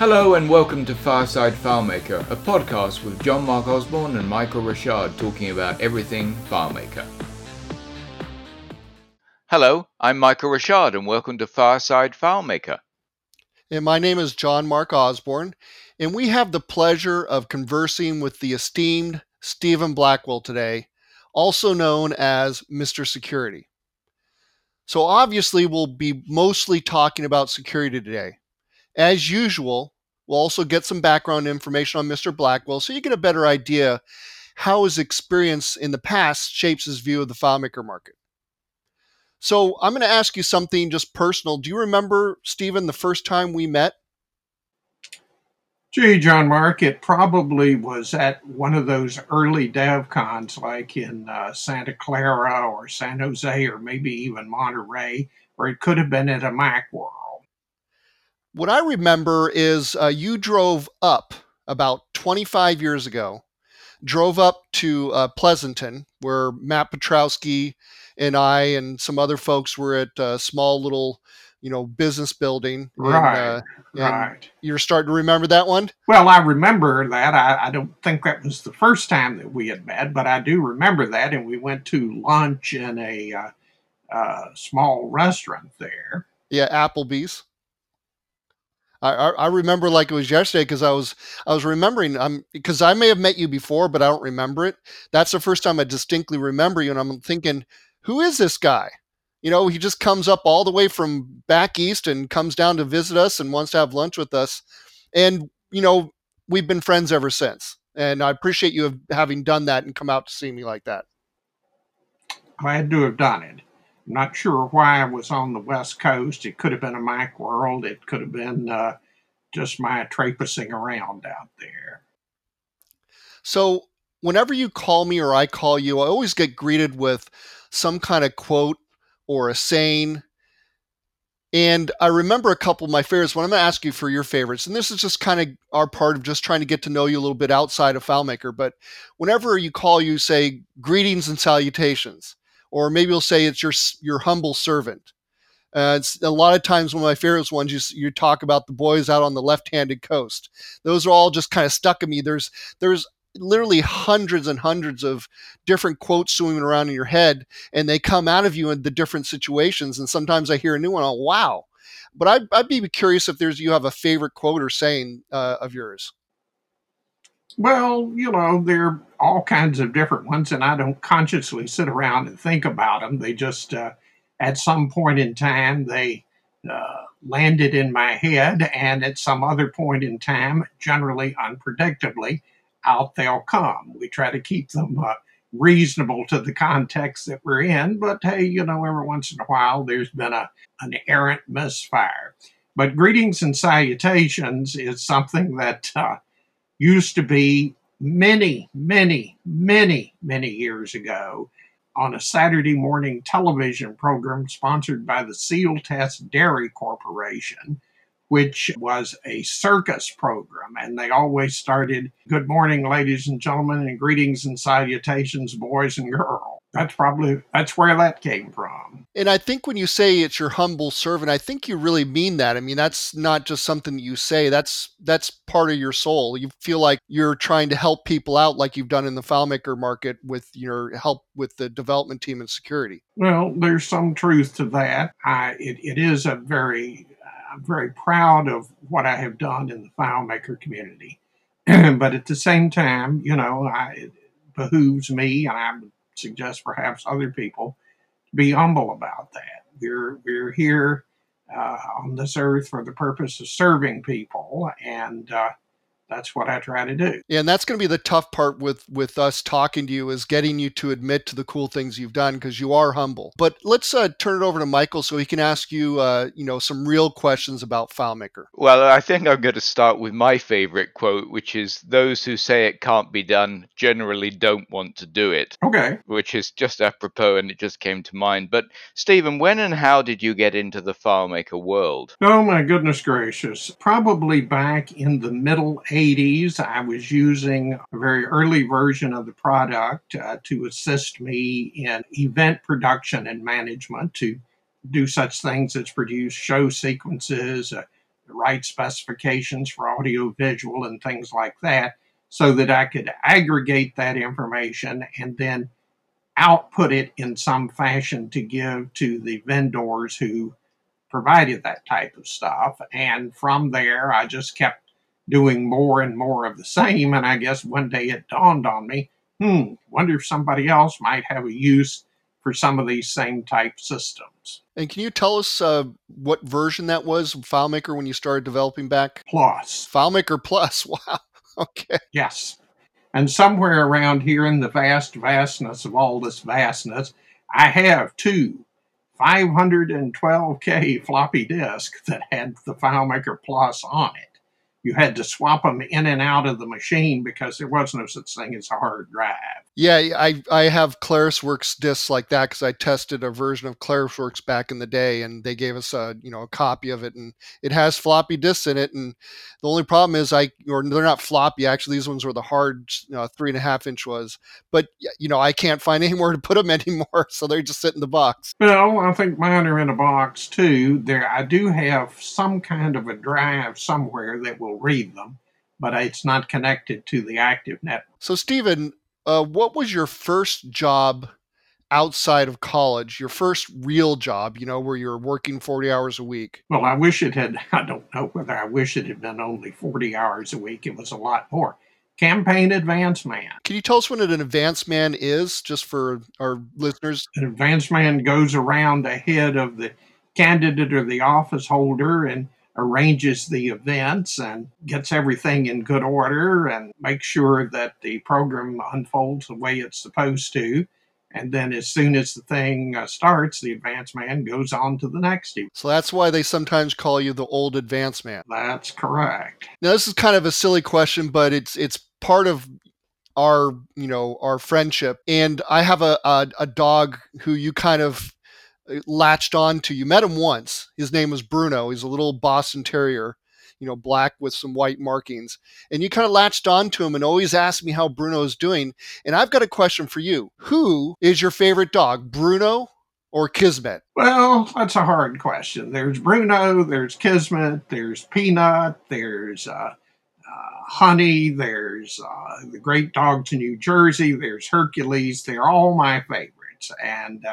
Hello and welcome to Fireside FileMaker, a podcast with John Mark Osborne and Michael Richard talking about everything FileMaker. Hello, I'm Michael Richard and welcome to Fireside FileMaker. And my name is John Mark Osborne, and we have the pleasure of conversing with the esteemed Stephen Blackwell today, also known as Mr. Security. So, obviously, we'll be mostly talking about security today. As usual, we'll also get some background information on Mr. Blackwell so you get a better idea how his experience in the past shapes his view of the FileMaker market. So I'm going to ask you something just personal. Do you remember, Stephen, the first time we met? Gee, John Mark, it probably was at one of those early DevCons like in uh, Santa Clara or San Jose or maybe even Monterey, or it could have been at a Macworld what I remember is uh, you drove up about 25 years ago, drove up to uh, Pleasanton, where Matt Petrowsky and I and some other folks were at a small little, you know, business building. Right. And, uh, right. You're starting to remember that one? Well, I remember that. I, I, don't think that was the first time that we had met, but I do remember that. And we went to lunch in a uh, uh small restaurant there. Yeah, Applebee's. I, I remember like it was yesterday because I was I was remembering um, I'm because I may have met you before but I don't remember it. That's the first time I distinctly remember you, and I'm thinking, who is this guy? You know, he just comes up all the way from back east and comes down to visit us and wants to have lunch with us, and you know we've been friends ever since. And I appreciate you having done that and come out to see me like that. Glad to have done it. I'm not sure why I was on the West Coast. It could have been a Macworld. It could have been uh, just my traipsing around out there. So, whenever you call me or I call you, I always get greeted with some kind of quote or a saying. And I remember a couple of my favorites. When I'm going to ask you for your favorites, and this is just kind of our part of just trying to get to know you a little bit outside of FileMaker. But whenever you call, you say greetings and salutations or maybe you'll say it's your your humble servant. Uh, it's a lot of times one of my favorite ones. You you talk about the boys out on the left-handed coast. Those are all just kind of stuck in me. There's there's literally hundreds and hundreds of different quotes swimming around in your head, and they come out of you in the different situations. And sometimes I hear a new one. Oh, wow! But I'd, I'd be curious if there's you have a favorite quote or saying uh, of yours. Well, you know, there are all kinds of different ones, and I don't consciously sit around and think about them. They just, uh, at some point in time, they uh, landed in my head, and at some other point in time, generally unpredictably, out they'll come. We try to keep them uh, reasonable to the context that we're in, but hey, you know, every once in a while there's been a an errant misfire. But greetings and salutations is something that uh, used to be many, many, many, many years ago on a Saturday morning television program sponsored by the Sealtest Dairy Corporation, which was a circus program. And they always started, Good morning, ladies and gentlemen, and greetings and salutations, boys and girls that's probably that's where that came from. And i think when you say it's your humble servant i think you really mean that. I mean that's not just something that you say. That's that's part of your soul. You feel like you're trying to help people out like you've done in the filemaker market with your help with the development team and security. Well there's some truth to that. I, it, it is a very i'm very proud of what i have done in the filemaker community. But at the same time you know I, it behooves me and i'm suggest perhaps other people be humble about that. We're we're here uh, on this earth for the purpose of serving people, and uh, that's what I try to do. Yeah, and that's going to be the tough part with with us talking to you is getting you to admit to the cool things you've done because you are humble. But let's uh, turn it over to Michael so he can ask you, uh, you know, some real questions about FileMaker. Well, I think I'm going to start with my favorite quote, which is "Those who say it can't be done generally don't want to do it." Okay. Which is just apropos, and it just came to mind. But Stephen, when and how did you get into the FileMaker world? Oh my goodness gracious! Probably back in the middle. 80s, I was using a very early version of the product uh, to assist me in event production and management to do such things as produce show sequences, uh, write specifications for audio visual and things like that so that I could aggregate that information and then output it in some fashion to give to the vendors who provided that type of stuff. And from there, I just kept doing more and more of the same. And I guess one day it dawned on me hmm, wonder if somebody else might have a use for some of these same type systems. And can you tell us uh, what version that was, FileMaker, when you started developing back? Plus. FileMaker Plus. Wow. Okay. Yes. And somewhere around here in the vast vastness of all this vastness, I have two 512K floppy disk that had the FileMaker Plus on it you had to swap them in and out of the machine because there was no such thing as a hard drive. Yeah, I I have ClarisWorks discs like that because I tested a version of ClarisWorks back in the day, and they gave us a you know a copy of it, and it has floppy disks in it. And the only problem is I or they're not floppy. Actually, these ones were the hard you know, three and a half inch was, but you know I can't find anywhere to put them anymore, so they just sit in the box. Well, I think mine are in a box too. There, I do have some kind of a drive somewhere that will will read them, but it's not connected to the active network. So, Stephen, uh, what was your first job outside of college, your first real job, you know, where you're working 40 hours a week? Well, I wish it had, I don't know whether I wish it had been only 40 hours a week. It was a lot more. Campaign advance man. Can you tell us what an advance man is, just for our listeners? An advance man goes around ahead of the candidate or the office holder and arranges the events and gets everything in good order and makes sure that the program unfolds the way it's supposed to. And then, as soon as the thing uh, starts, the advance man goes on to the next event. So that's why they sometimes call you the old advance man. That's correct. Now, this is kind of a silly question, but it's it's part of our you know our friendship. And I have a a, a dog who you kind of latched on to. You met him once. His name was Bruno. He's a little Boston Terrier, you know, black with some white markings. And you kind of latched on to him and always asked me how Bruno's doing. And I've got a question for you. Who is your favorite dog, Bruno or Kismet? Well, that's a hard question. There's Bruno, there's Kismet, there's Peanut, there's uh, uh, Honey, there's uh, the Great Dogs in New Jersey, there's Hercules. They're all my favorites. And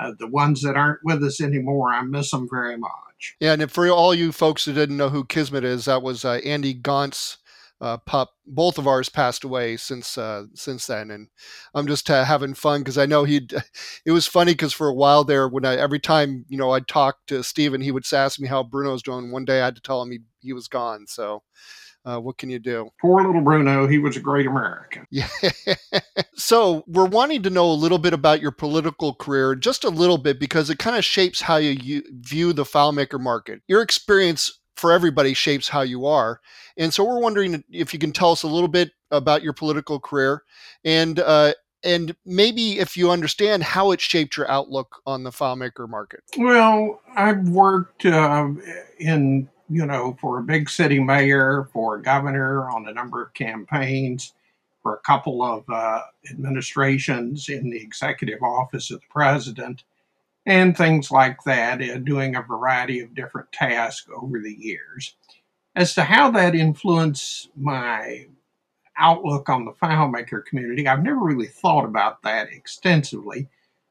uh, the ones that aren't with us anymore, I miss them very much. Yeah, and for all you folks who didn't know who Kismet is, that was uh, Andy Gaunt's uh, pup. Both of ours passed away since uh, since then, and I'm just uh, having fun because I know he. It was funny because for a while there, when I every time you know I'd talk to Steven, he would ask me how Bruno's doing. One day I had to tell him he he was gone. So uh, what can you do? Poor little Bruno. He was a great American. Yeah. so we're wanting to know a little bit about your political career, just a little bit, because it kind of shapes how you view the FileMaker market. Your experience for everybody shapes how you are. And so we're wondering if you can tell us a little bit about your political career and uh, and maybe if you understand how it shaped your outlook on the FileMaker market. Well, I've worked uh, in you know, for a big city mayor, for a governor on a number of campaigns, for a couple of uh, administrations in the executive office of the president, and things like that, uh, doing a variety of different tasks over the years. As to how that influenced my outlook on the FileMaker community, I've never really thought about that extensively,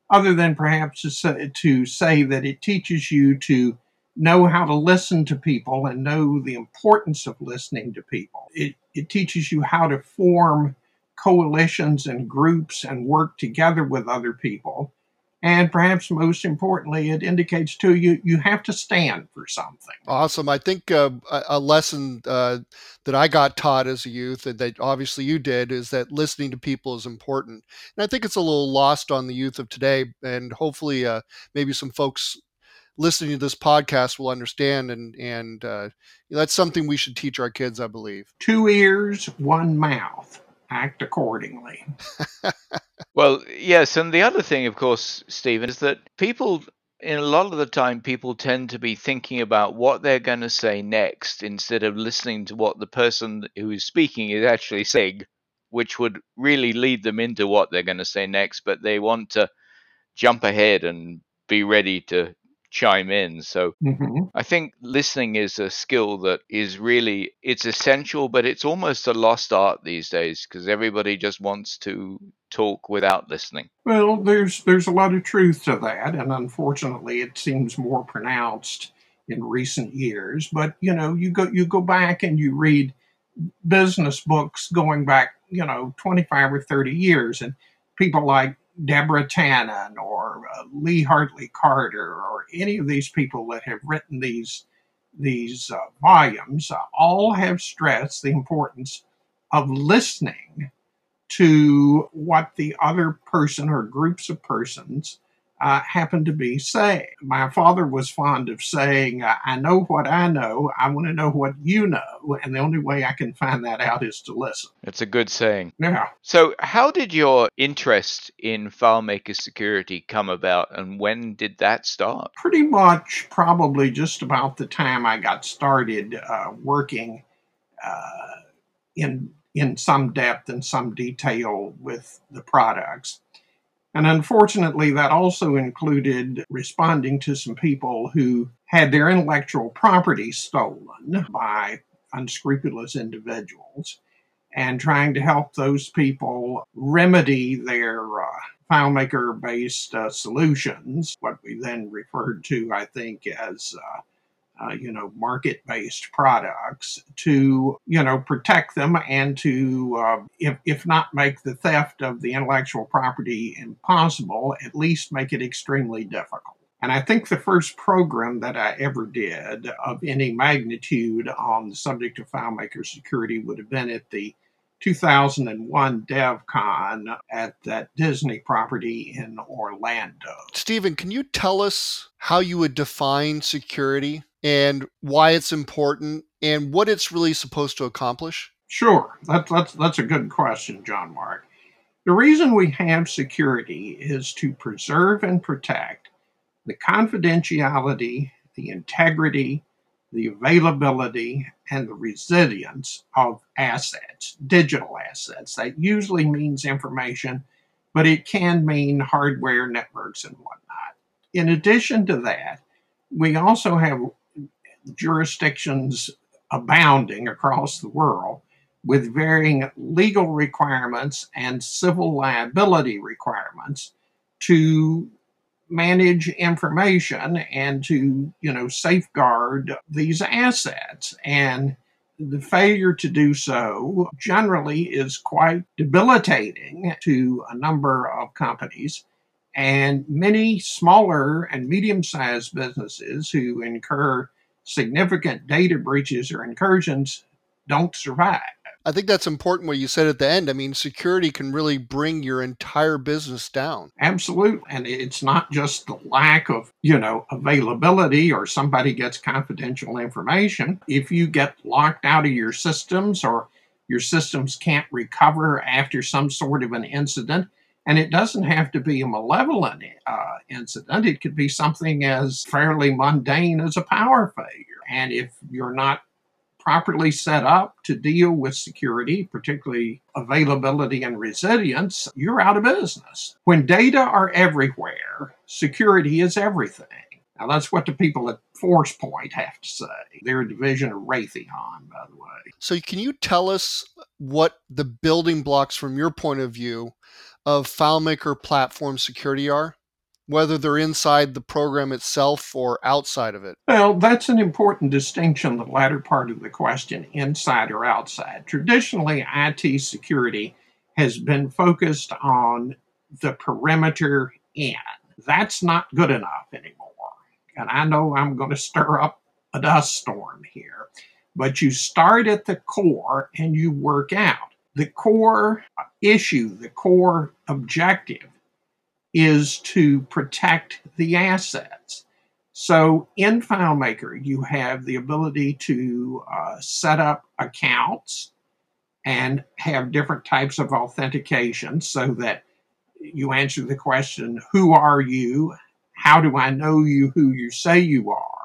other than perhaps to say, to say that it teaches you to know how to listen to people and know the importance of listening to people. It, it teaches you how to form coalitions and groups and work together with other people. And perhaps most importantly, it indicates to you you have to stand for something. Awesome. I think uh, a lesson uh, that I got taught as a youth, and that obviously you did, is that listening to people is important. And I think it's a little lost on the youth of today. And hopefully, uh, maybe some folks listening to this podcast will understand and and uh, that's something we should teach our kids i believe. Two ears one mouth. Act accordingly. Well yes and the other thing of course stephen is that people in a lot of the time people tend to be thinking about what they're going to say next instead of listening to what the person who is speaking is actually saying which would really lead them into what they're going to say next but they want to jump ahead and be ready to chime in. So hmm I think listening is a skill that is really it's essential, but it's almost a lost art these days because everybody just wants to talk without listening. Well, there's there's a lot of truth to that, and unfortunately, it seems more pronounced in recent years. But you know, you go you go back and you read business books going back, you know, 25 or 30 years, and people like Deborah Tannen or uh, Lee Hartley Carter or any of these people that have written these these uh, volumes uh, all have stressed the importance of listening to what the other person or groups of persons uh, happen to be saying. My father was fond of saying, I know what I know, I want to know what you know, and the only way I can find that out is to listen. It's a good saying. Now, So, how did your interest in FileMaker security come about, and when did that start? pretty much probably just about the time I got started uh, working uh, in in some depth and some detail with the products. And unfortunately, that also included responding to some people who had their intellectual property stolen by unscrupulous individuals and trying to help those people remedy their uh, FileMaker based uh, solutions, what we then referred to, I think, as uh, uh, you know, market-based products to, you know, protect them and to, uh, if, if not make the theft of the intellectual property impossible, at least make it extremely difficult. And I think the first program that I ever did of any magnitude on the subject of FileMaker security would have been at the 2001 DevCon at that Disney property in Orlando. Stephen, can you tell us how you would define security and why it's important and what it's really supposed to accomplish? Sure, that, that's that's a good question, John Mark. The reason we have security is to preserve and protect the confidentiality, the integrity, the availability, and the resilience of assets, digital assets. That usually means information, but it can mean hardware, networks, and whatnot. In addition to that, we also have jurisdictions abounding across the world with varying legal requirements and civil liability requirements to manage information and to you know safeguard these assets. And the failure to do so generally is quite debilitating to a number of companies and many smaller and medium-sized businesses who incur significant data breaches or incursions don't survive I think that's important what you said at the end. I mean, security can really bring your entire business down. Absolutely. And it's not just the lack of, you know, availability or somebody gets confidential information. If you get locked out of your systems or your systems can't recover after some sort of an incident, and it doesn't have to be a malevolent uh, incident, it could be something as fairly mundane as a power failure. And if you're not properly set up to deal with security, particularly availability and resilience, you're out of business. When data are everywhere, security is everything. Now, that's what the people at ForcePoint have to say. They're a division of Raytheon, by the way. So, can you tell us what the building blocks from your point of view of FileMaker platform security are? whether they're inside the program itself or outside of it? Well, that's an important distinction, the latter part of the question, inside or outside. Traditionally, IT security has been focused on the perimeter in. That's not good enough anymore. And I know I'm going to stir up a dust storm here, but you start at the core and you work out. The core issue, the core objective is to protect the assets. So in FileMaker, you have the ability to uh, set up accounts and have different types of authentication so that you answer the question Who are you? How do I know you who you say you are?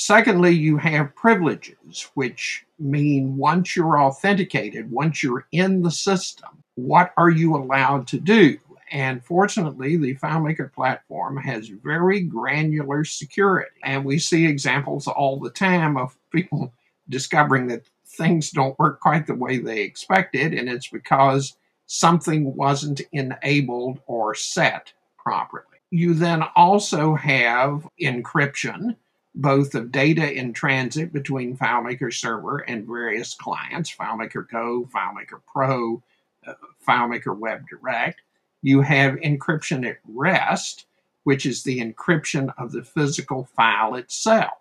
Secondly, you have privileges, which mean once you're authenticated, once you're in the system, what are you allowed to do? And fortunately, the FileMaker platform has very granular security. And we see examples all the time of people discovering that things don't work quite the way they expected, and it's because something wasn't enabled or set properly. You then also have encryption, both of data in transit between FileMaker Server and various clients, FileMaker Go, FileMaker Pro, uh, FileMaker Web Direct. You have encryption at rest, which is the encryption of the physical file itself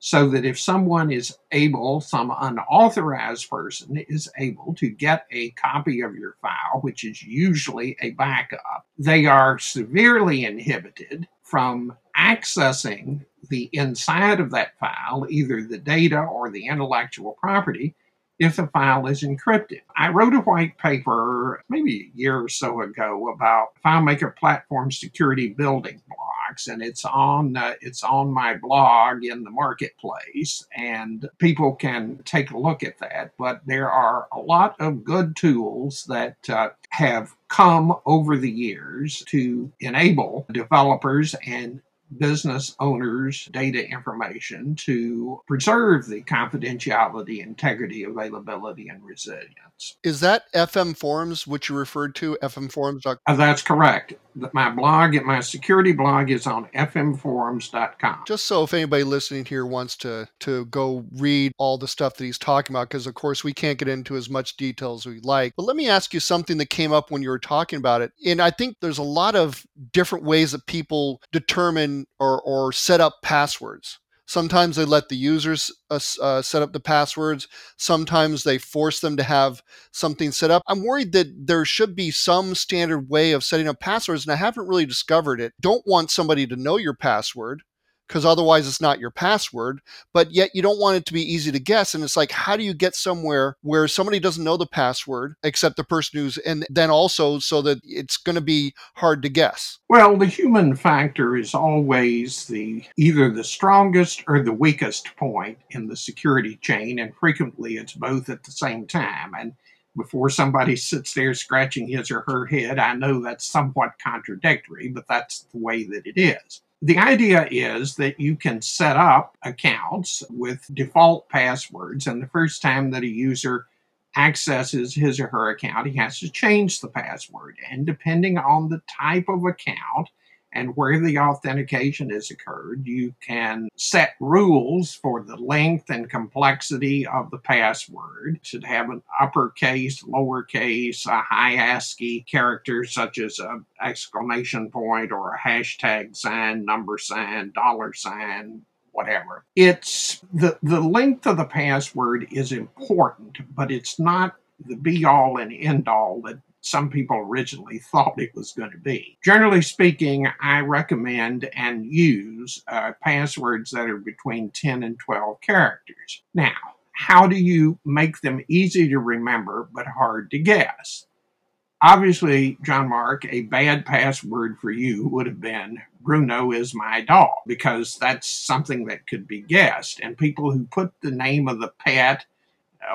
so that if someone is able, some unauthorized person is able to get a copy of your file, which is usually a backup, they are severely inhibited from accessing the inside of that file, either the data or the intellectual property, if the file is encrypted. I wrote a white paper maybe a year or so ago about FileMaker platform security building blocks, and it's on uh, it's on my blog in the marketplace, and people can take a look at that. But there are a lot of good tools that uh, have come over the years to enable developers and business owners' data information to preserve the confidentiality, integrity, availability, and resilience. Is that FM Forums, which you referred to, fmforums.com? Uh, that's correct. My blog, my security blog is on fmforums.com. Just so if anybody listening here wants to, to go read all the stuff that he's talking about, because of course we can't get into as much detail as we like. But let me ask you something that came up when you were talking about it. And I think there's a lot of different ways that people determine or, or set up passwords. Sometimes they let the users uh, uh, set up the passwords. Sometimes they force them to have something set up. I'm worried that there should be some standard way of setting up passwords, and I haven't really discovered it. Don't want somebody to know your password because otherwise it's not your password. But yet you don't want it to be easy to guess. And it's like, how do you get somewhere where somebody doesn't know the password except the person who's, and then also so that it's going to be hard to guess? Well, the human factor is always the either the strongest or the weakest point in the security chain, and frequently it's both at the same time. And before somebody sits there scratching his or her head, I know that's somewhat contradictory, but that's the way that it is. The idea is that you can set up accounts with default passwords, and the first time that a user accesses his or her account, he has to change the password. And depending on the type of account, and where the authentication has occurred, you can set rules for the length and complexity of the password. It should have an uppercase, lowercase, a high ASCII character such as a exclamation point or a hashtag sign, number sign, dollar sign, whatever. It's the the length of the password is important, but it's not the be all and end all that some people originally thought it was going to be. Generally speaking, I recommend and use uh, passwords that are between 10 and 12 characters. Now, how do you make them easy to remember but hard to guess? Obviously, John Mark, a bad password for you would have been Bruno is my dog, because that's something that could be guessed. And people who put the name of the pet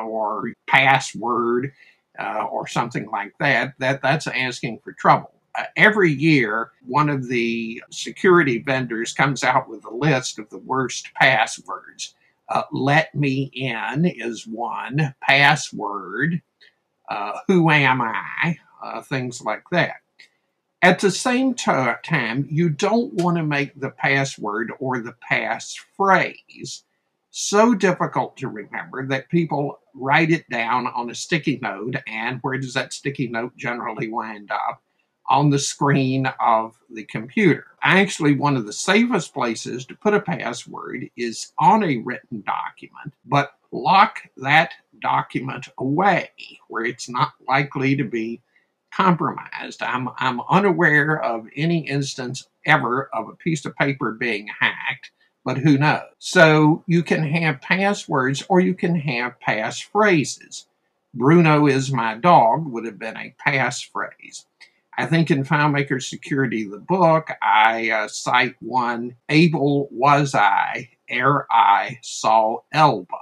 or password uh, or something like that, that that's asking for trouble. Uh, every year, one of the security vendors comes out with a list of the worst passwords. Uh, let me in is one password. Uh, who am I? Uh, things like that. At the same t- time, you don't want to make the password or the passphrase so difficult to remember that people write it down on a sticky note. And where does that sticky note generally wind up? On the screen of the computer. Actually, one of the safest places to put a password is on a written document, but lock that document away where it's not likely to be compromised. I'm, I'm unaware of any instance ever of a piece of paper being hacked but who knows? So you can have passwords or you can have passphrases. Bruno is my dog would have been a passphrase. I think in FileMaker Security, the book, I uh, cite one, Able was I, ere I saw Elba,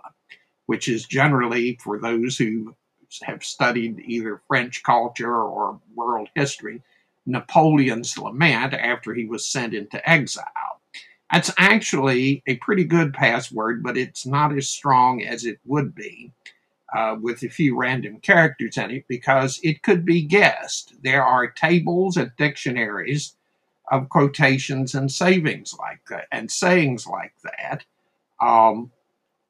which is generally for those who have studied either French culture or world history, Napoleon's Lament after he was sent into exile. That's actually a pretty good password, but it's not as strong as it would be uh, with a few random characters in it because it could be guessed. There are tables and dictionaries of quotations and savings like that and sayings like that um,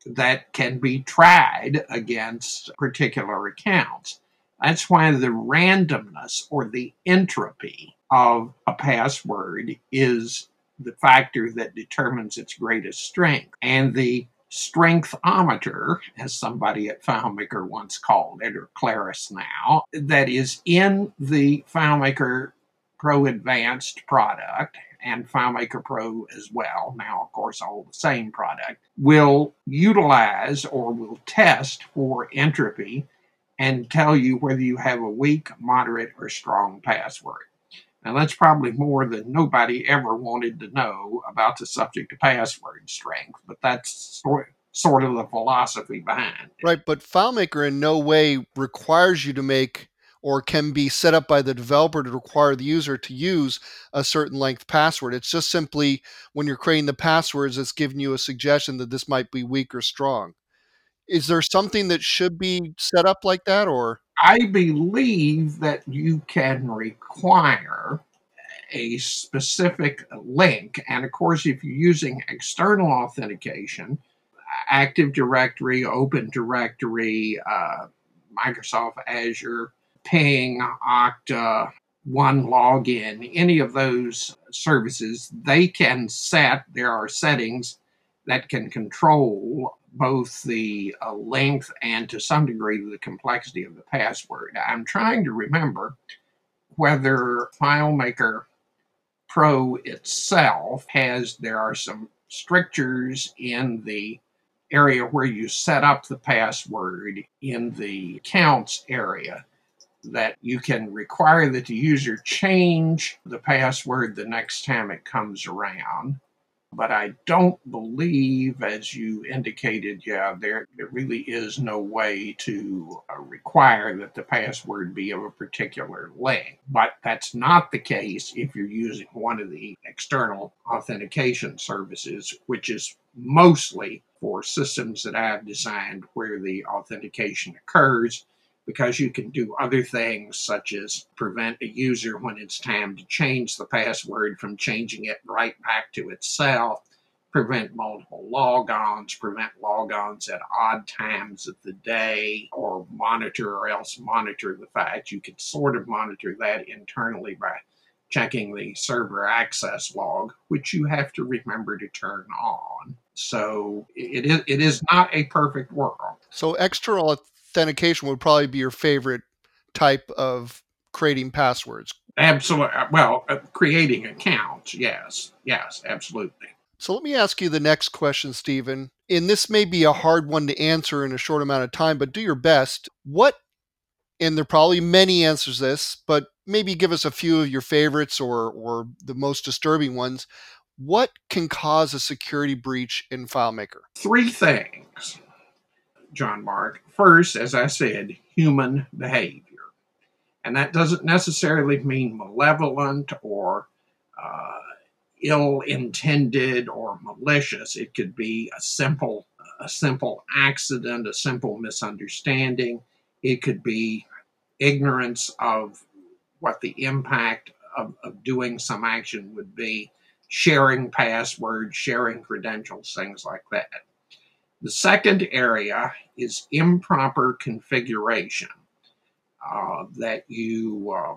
that can be tried against particular accounts. That's why the randomness or the entropy of a password is the factor that determines its greatest strength. And the strengthometer, as somebody at FileMaker once called it, or Claris now, that is in the FileMaker Pro Advanced product and FileMaker Pro as well, now, of course, all the same product, will utilize or will test for entropy and tell you whether you have a weak, moderate, or strong password. Now, that's probably more than nobody ever wanted to know about the subject of password strength, but that's sort of the philosophy behind it. Right, but FileMaker in no way requires you to make or can be set up by the developer to require the user to use a certain length password. It's just simply when you're creating the passwords, it's giving you a suggestion that this might be weak or strong. Is there something that should be set up like that or? I believe that you can require a specific link. And of course, if you're using external authentication, Active Directory, Open Directory, uh, Microsoft Azure, Ping, Okta, One Login, any of those services, they can set, there are settings that can control both the uh, length and to some degree the complexity of the password. I'm trying to remember whether FileMaker Pro itself has, there are some strictures in the area where you set up the password in the accounts area that you can require that the user change the password the next time it comes around. But I don't believe, as you indicated, yeah, there, there really is no way to uh, require that the password be of a particular length. But that's not the case if you're using one of the external authentication services, which is mostly for systems that I've designed where the authentication occurs because you can do other things such as prevent a user when it's time to change the password from changing it right back to itself, prevent multiple logons, prevent logons at odd times of the day, or monitor or else monitor the fact. You can sort of monitor that internally by checking the server access log, which you have to remember to turn on. So it is, it is not a perfect world. So external authentication would probably be your favorite type of creating passwords. Absolutely. Uh, well, uh, creating accounts, yes, yes, absolutely. So let me ask you the next question, Stephen. And this may be a hard one to answer in a short amount of time, but do your best. What, and there are probably many answers to this, but maybe give us a few of your favorites or, or the most disturbing ones. What can cause a security breach in FileMaker? Three things. John Mark. First, as I said, human behavior. And that doesn't necessarily mean malevolent or uh, ill intended or malicious. It could be a simple, a simple accident, a simple misunderstanding. It could be ignorance of what the impact of, of doing some action would be, sharing passwords, sharing credentials, things like that. The second area is improper configuration uh, that you uh,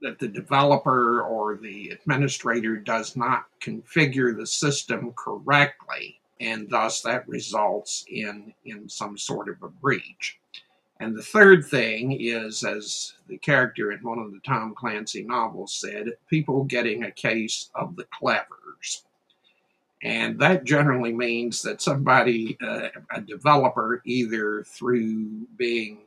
that the developer or the administrator does not configure the system correctly, and thus that results in in some sort of a breach. And the third thing is, as the character in one of the Tom Clancy novels said, people getting a case of the clevers. And that generally means that somebody, uh, a developer, either through being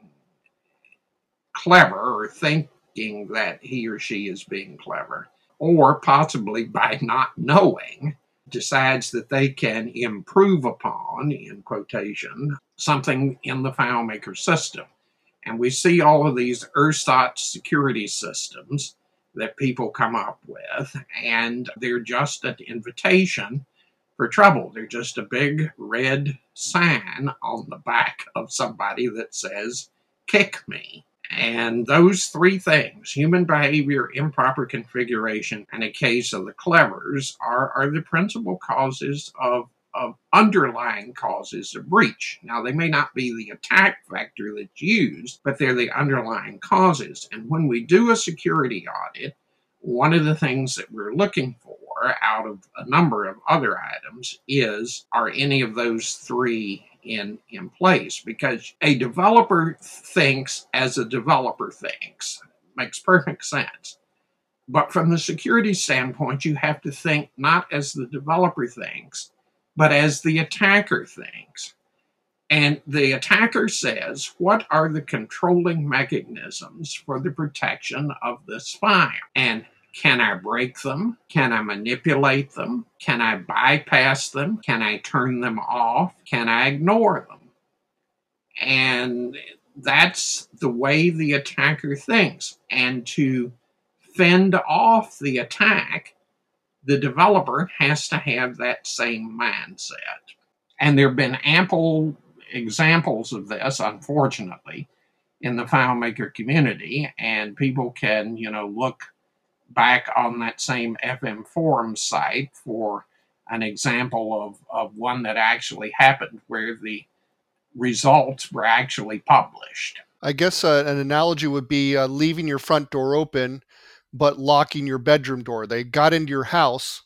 clever or thinking that he or she is being clever, or possibly by not knowing, decides that they can improve upon, in quotation, something in the FileMaker system. And we see all of these ersatz security systems that people come up with, and they're just an invitation for trouble. They're just a big red sign on the back of somebody that says, kick me. And those three things human behavior, improper configuration, and a case of the clevers are, are the principal causes of of underlying causes of breach. Now, they may not be the attack vector that's used, but they're the underlying causes. And when we do a security audit, one of the things that we're looking for out of a number of other items is are any of those three in in place because a developer thinks as a developer thinks makes perfect sense but from the security standpoint you have to think not as the developer thinks but as the attacker thinks. And the attacker says, What are the controlling mechanisms for the protection of this file? And can I break them? Can I manipulate them? Can I bypass them? Can I turn them off? Can I ignore them? And that's the way the attacker thinks. And to fend off the attack, the developer has to have that same mindset. And there have been ample examples of this, unfortunately, in the FileMaker community, and people can, you know, look back on that same FM forum site for an example of, of one that actually happened where the results were actually published. I guess uh, an analogy would be uh, leaving your front door open but locking your bedroom door. They got into your house,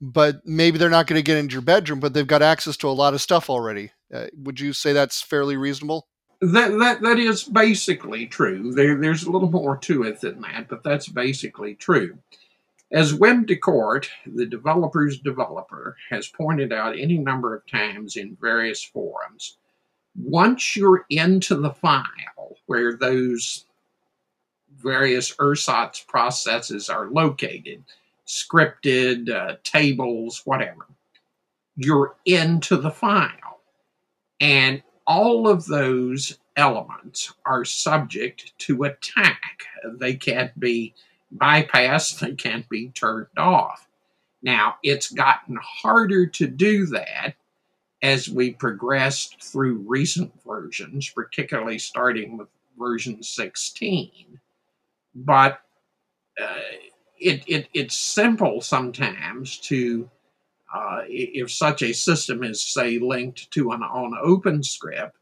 but maybe they're not going to get into your bedroom, but they've got access to a lot of stuff already. Uh, would you say that's fairly reasonable? That that that is basically true. There, there's a little more to it than that, but that's basically true. As Wim Decorte, the developer's developer, has pointed out any number of times in various forums, once you're into the file where those various ersatz processes are located, scripted, uh, tables, whatever. You're into the file. And all of those elements are subject to attack. They can't be bypassed, they can't be turned off. Now, it's gotten harder to do that as we progressed through recent versions, particularly starting with version 16 but uh, it, it, it's simple sometimes to uh, if such a system is say linked to an on open script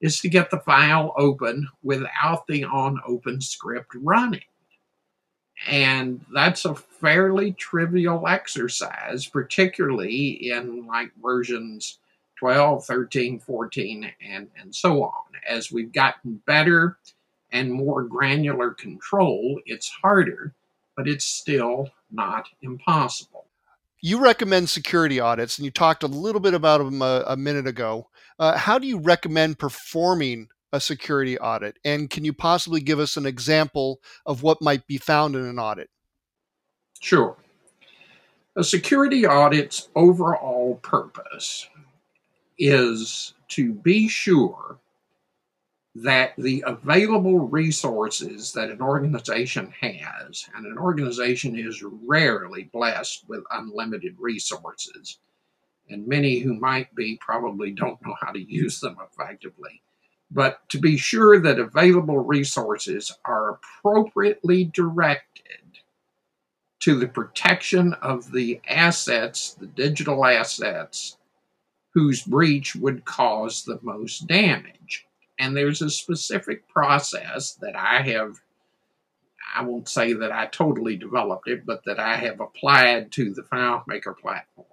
is to get the file open without the on open script running and that's a fairly trivial exercise particularly in like versions 12 13 14 and and so on as we've gotten better and more granular control, it's harder, but it's still not impossible. You recommend security audits, and you talked a little bit about them a, a minute ago. Uh, how do you recommend performing a security audit? And can you possibly give us an example of what might be found in an audit? Sure. A security audit's overall purpose is to be sure that the available resources that an organization has, and an organization is rarely blessed with unlimited resources, and many who might be probably don't know how to use them effectively. But to be sure that available resources are appropriately directed to the protection of the assets, the digital assets, whose breach would cause the most damage. And there's a specific process that I have, I won't say that I totally developed it, but that I have applied to the FileMaker platform.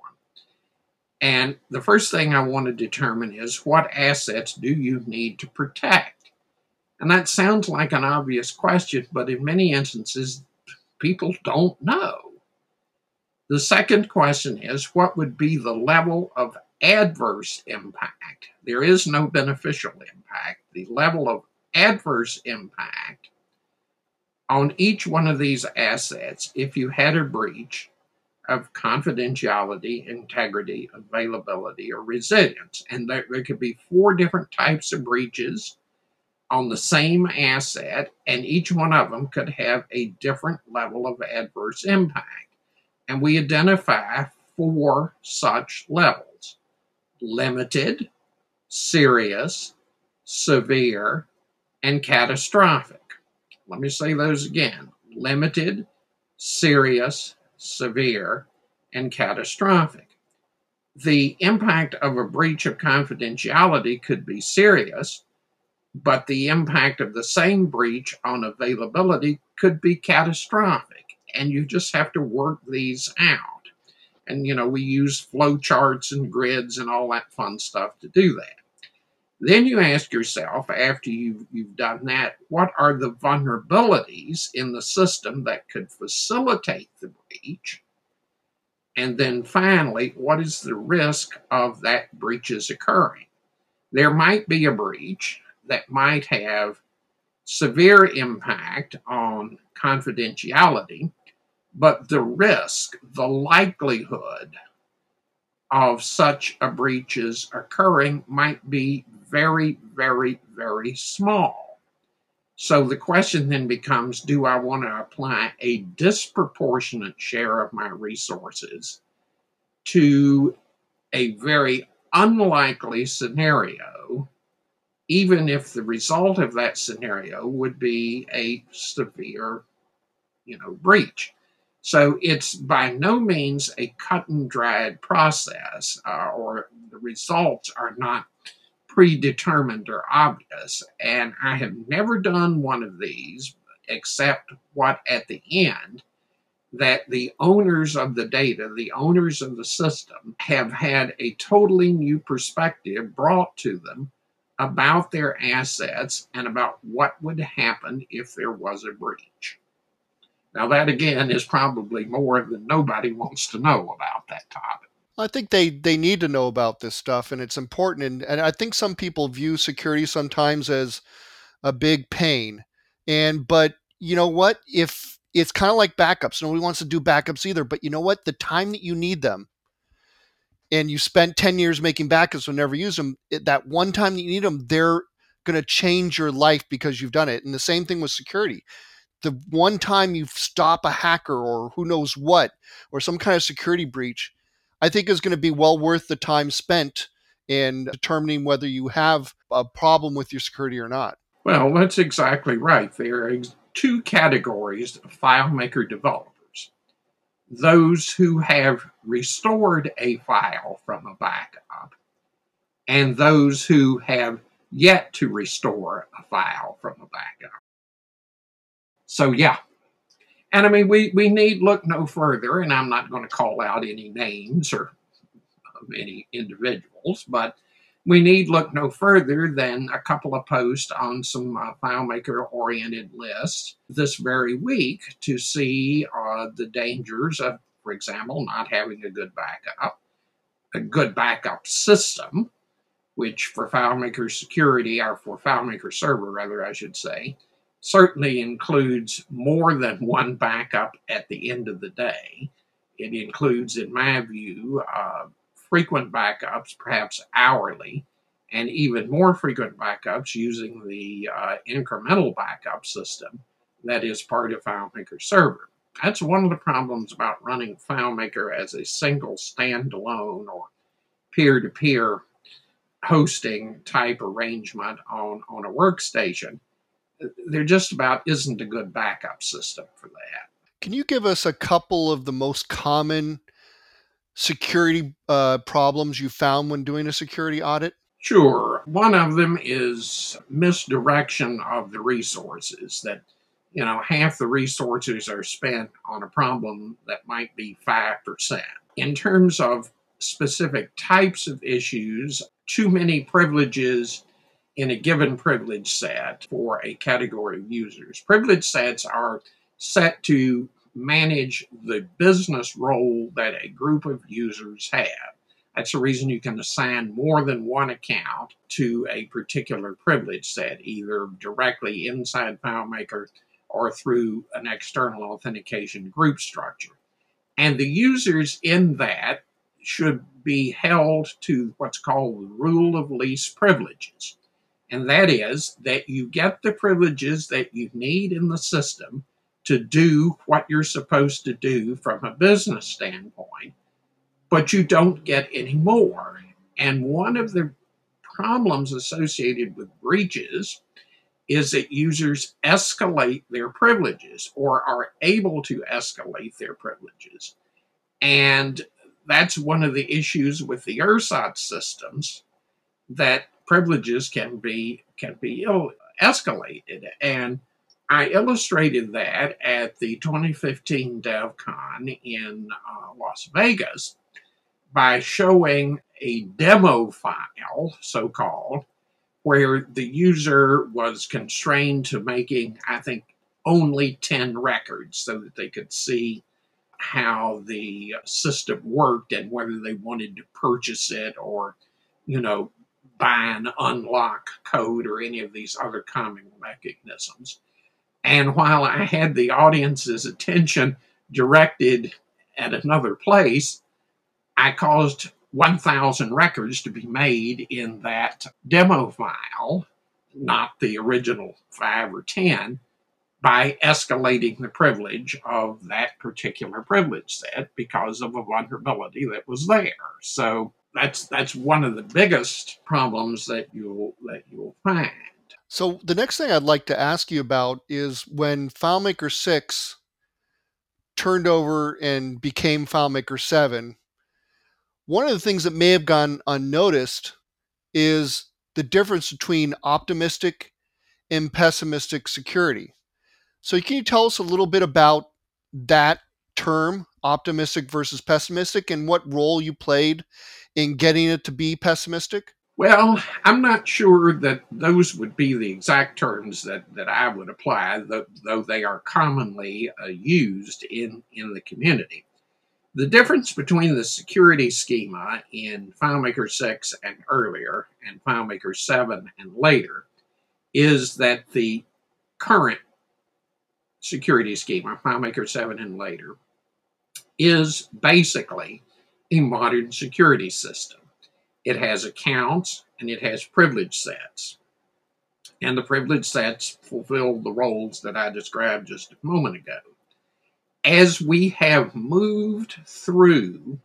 And the first thing I want to determine is what assets do you need to protect? And that sounds like an obvious question, but in many instances, people don't know. The second question is what would be the level of adverse impact. There is no beneficial impact. The level of adverse impact on each one of these assets, if you had a breach of confidentiality, integrity, availability, or resilience, and there, there could be four different types of breaches on the same asset, and each one of them could have a different level of adverse impact. And we identify four such levels limited, serious, severe, and catastrophic. Let me say those again limited, serious, severe, and catastrophic. The impact of a breach of confidentiality could be serious, but the impact of the same breach on availability could be catastrophic. And you just have to work these out. And, you know, we use flow charts and grids and all that fun stuff to do that. Then you ask yourself, after you've, you've done that, what are the vulnerabilities in the system that could facilitate the breach? And then finally, what is the risk of that breaches occurring? There might be a breach that might have severe impact on confidentiality, but the risk, the likelihood of such a breaches occurring might be very, very, very small. So the question then becomes do I want to apply a disproportionate share of my resources to a very unlikely scenario, even if the result of that scenario would be a severe, you know, breach? So it's by no means a cut and dried process, uh, or the results are not predetermined or obvious. And I have never done one of these except what at the end that the owners of the data, the owners of the system, have had a totally new perspective brought to them about their assets and about what would happen if there was a breach. Now, that again is probably more than nobody wants to know about that topic. I think they, they need to know about this stuff and it's important. And, and I think some people view security sometimes as a big pain. And, but you know what? If it's kind of like backups, nobody wants to do backups either. But you know what? The time that you need them and you spent 10 years making backups and never use them, that one time that you need them, they're going to change your life because you've done it. And the same thing with security the one time you stop a hacker or who knows what or some kind of security breach I think is going to be well worth the time spent in determining whether you have a problem with your security or not. Well, that's exactly right. There are two categories of FileMaker developers those who have restored a file from a backup, and those who have yet to restore a file from a backup. So, yeah, and I mean, we, we need look no further, and I'm not going to call out any names or of any individuals, but we need look no further than a couple of posts on some uh, FileMaker oriented lists this very week to see uh, the dangers of, for example, not having a good backup, a good backup system, which for FileMaker security, or for FileMaker server, rather, I should say, certainly includes more than one backup at the end of the day. It includes, in my view, uh, frequent backups, perhaps hourly, and even more frequent backups using the uh, incremental backup system that is part of FileMaker Server. That's one of the problems about running FileMaker as a single standalone or peer to peer hosting type arrangement on, on a workstation there just about isn't a good backup system for that. Can you give us a couple of the most common security uh, problems you found when doing a security audit? Sure. One of them is misdirection of the resources that you know half the resources are spent on a problem that might be 5%. In terms of specific types of issues, too many privileges in a given privilege set for a category of users. Privilege sets are set to manage the business role that a group of users have. That's the reason you can assign more than one account to a particular privilege set, either directly inside FileMaker or through an external authentication group structure. And the users in that should be held to what's called the rule of least privileges. And that is that you get the privileges that you need in the system to do what you're supposed to do from a business standpoint, but you don't get any more. And one of the problems associated with breaches is that users escalate their privileges or are able to escalate their privileges. And that's one of the issues with the ersatz systems that privileges can be can be escalated. And I illustrated that at the 2015 DevCon in uh, Las Vegas by showing a demo file, so called, where the user was constrained to making, I think, only 10 records so that they could see how the system worked and whether they wanted to purchase it or, you know, buy an unlock code or any of these other common mechanisms. And while I had the audience's attention directed at another place, I caused 1,000 records to be made in that demo file, not the original five or 10, by escalating the privilege of that particular privilege set because of a vulnerability that was there. So that's that's one of the biggest problems that you'll that you'll find. So the next thing I'd like to ask you about is when FileMaker 6 turned over and became FileMaker 7, one of the things that may have gone unnoticed is the difference between optimistic and pessimistic security. So can you tell us a little bit about that term, optimistic versus pessimistic, and what role you played in getting it to be pessimistic? Well, I'm not sure that those would be the exact terms that, that I would apply, though, they are commonly uh, used in, in the community. The difference between the security schema in FileMaker 6 and earlier, and FileMaker 7 and later, is that the current security schema, FileMaker 7 and later, is basically a modern security system. It has accounts and it has privilege sets. And the privilege sets fulfill the roles that I described just a moment ago. As we have moved through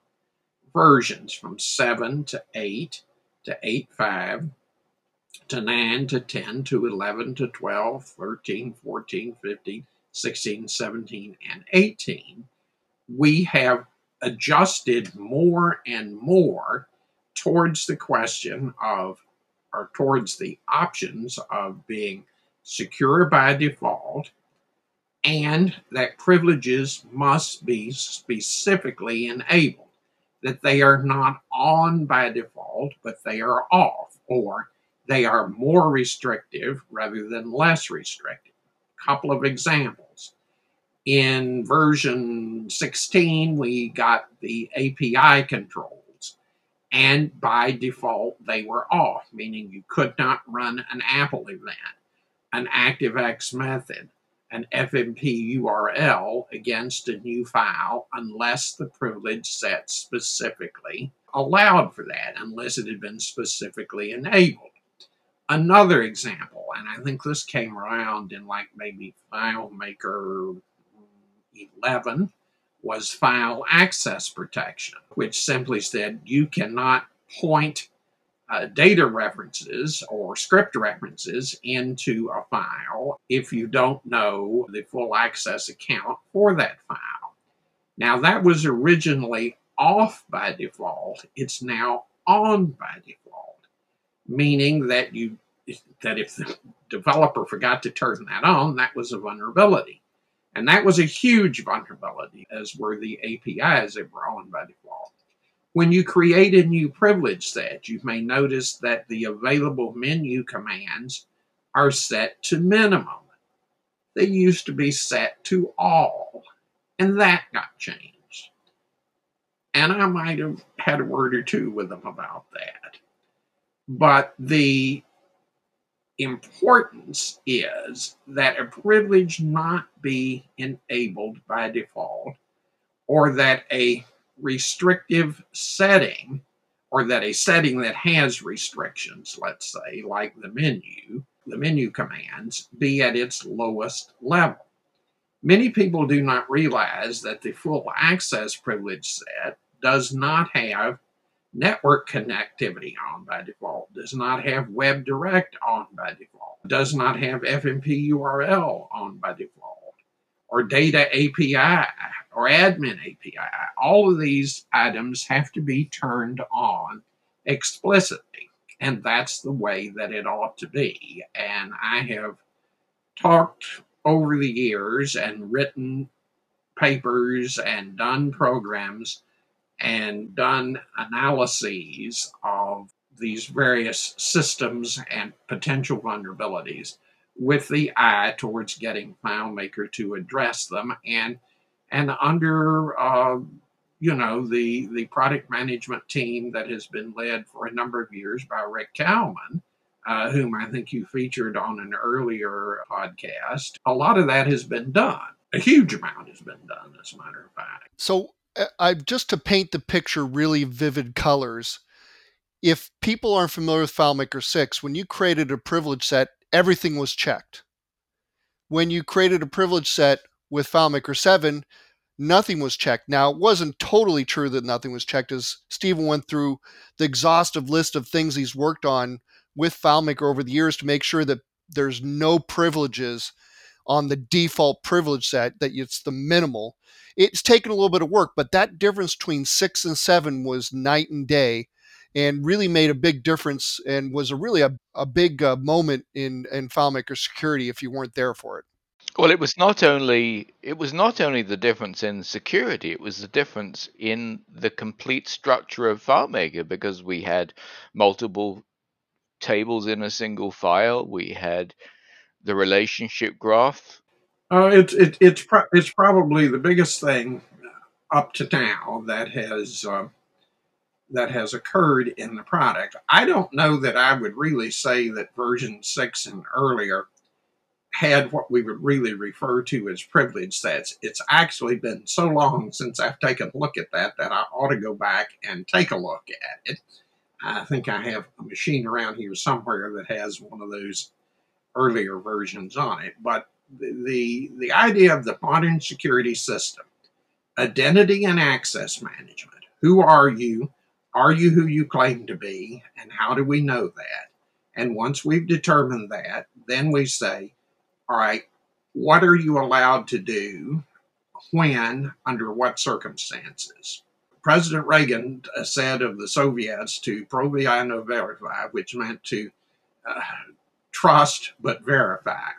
versions from 7 to 8 to 8.5 to 9 to 10 to 11 to 12, 13, 14, 15, 16, 17, and 18, we have adjusted more and more towards the question of, or towards the options of being secure by default, and that privileges must be specifically enabled, that they are not on by default, but they are off, or they are more restrictive rather than less restrictive. A couple of examples. In version 16, we got the API controls, and by default they were off, meaning you could not run an Apple event, an ActiveX method, an FMP URL against a new file unless the privilege set specifically allowed for that, unless it had been specifically enabled. Another example, and I think this came around in like maybe FileMaker 11, was file access protection, which simply said you cannot point uh, data references or script references into a file if you don't know the full access account for that file. Now, that was originally off by default, it's now on by default, meaning that you that if the developer forgot to turn that on, that was a vulnerability. And that was a huge vulnerability, as were the APIs that were on by default. When you create a new privilege set, you may notice that the available menu commands are set to minimum. They used to be set to all, and that got changed. And I might have had a word or two with them about that. But the importance is that a privilege not be enabled by default or that a restrictive setting or that a setting that has restrictions, let's say, like the menu, the menu commands, be at its lowest level. Many people do not realize that the full access privilege set does not have network connectivity on by default, does not have web direct on by default, does not have FMP URL on by default, or data API or admin API. All of these items have to be turned on explicitly. And that's the way that it ought to be. And I have talked over the years and written papers and done programs and done analyses of these various systems and potential vulnerabilities with the eye towards getting FileMaker to address them and and under uh, you know the the product management team that has been led for a number of years by Rick Kalman, uh, whom I think you featured on an earlier podcast. A lot of that has been done. A huge amount has been done, as a matter of fact. So, Uh, I just to paint the picture really vivid colors. If people aren't familiar with FileMaker 6, when you created a privilege set, everything was checked. When you created a privilege set with FileMaker 7, nothing was checked. Now, it wasn't totally true that nothing was checked, as Stephen went through the exhaustive list of things he's worked on with FileMaker over the years to make sure that there's no privileges on the default privilege set, that it's the minimal. It's taken a little bit of work, but that difference between six and seven was night and day and really made a big difference and was a really a, a big uh, moment in, in FileMaker security if you weren't there for it. Well, it was not only it was not only the difference in security; it was the difference in the complete structure of FileMaker because we had multiple tables in a single file. We had the relationship graph. Uh, it's it, it's pro- it's probably the biggest thing up to now that has uh, that has occurred in the product. I don't know that I would really say that version six and earlier had what we would really refer to as privilege sets. It's actually been so long since I've taken a look at that that I ought to go back and take a look at it. I think I have a machine around here somewhere that has one of those earlier versions on it. But the, the, idea of the modern security system, identity and access management. Who are you? Are you who you claim to be? And how do we know that? And once we've determined that, then we say, all right, what are you allowed to do when, under what circumstances? President Reagan uh, said of the Soviets to provia verify, which meant to uh, trust but verify.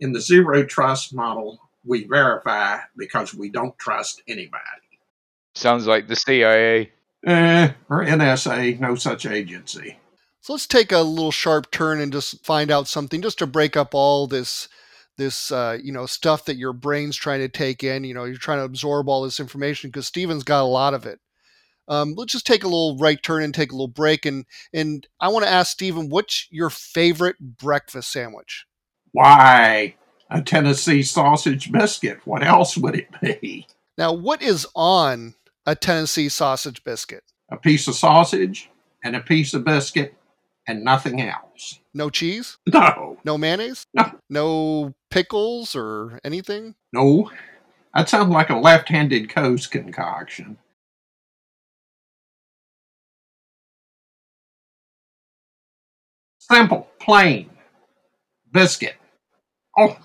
In the zero trust model, we verify because we don't trust anybody. Sounds like the CIA. Eh, or NSA, no such agency. So let's take a little sharp turn and just find out something just to break up all this this uh, you know stuff that your brain's trying to take in. You know, you're trying to absorb all this information because steven's got a lot of it. Um, let's just take a little right turn and take a little break. And and I want to ask Stephen, what's your favorite breakfast sandwich? Why a Tennessee sausage biscuit? What else would it be? Now, what is on a Tennessee sausage biscuit? A piece of sausage and a piece of biscuit and nothing else. No cheese? No. No mayonnaise? No. No pickles or anything? No. That sounds like a left handed coast concoction. Simple, plain, biscuit. Oh,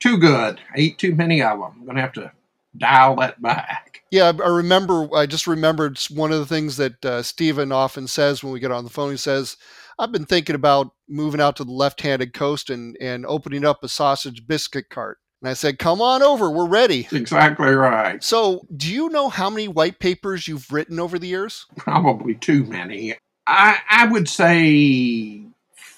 too good. I eat too many of them. I'm going to have to dial that back. Yeah, I remember. I just remembered one of the things that uh, Stephen often says when we get on the phone. He says, "I've been thinking about moving out to the left-handed coast and and opening up a sausage biscuit cart." And I said, "Come on over. We're ready." Exactly right. So, do you know how many white papers you've written over the years? Probably too many. I I would say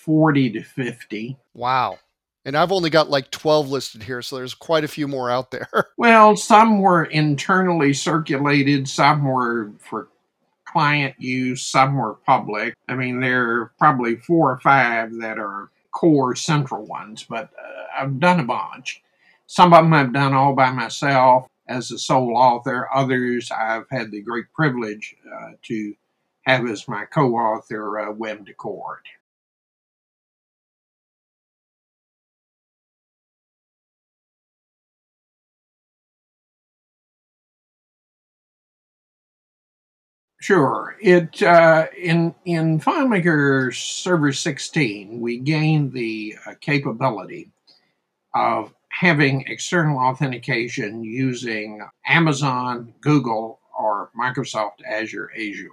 forty to fifty. Wow. And I've only got like 12 listed here, so there's quite a few more out there. Well, some were internally circulated, some were for client use, some were public. I mean, there are probably four or five that are core central ones, but uh, I've done a bunch. Some of them I've done all by myself as a sole author. Others I've had the great privilege uh, to have as my co-author uh, Wim Decorte. Sure. It uh, in in FileMaker Server 16, we gained the uh, capability of having external authentication using Amazon, Google, or Microsoft Azure Azure.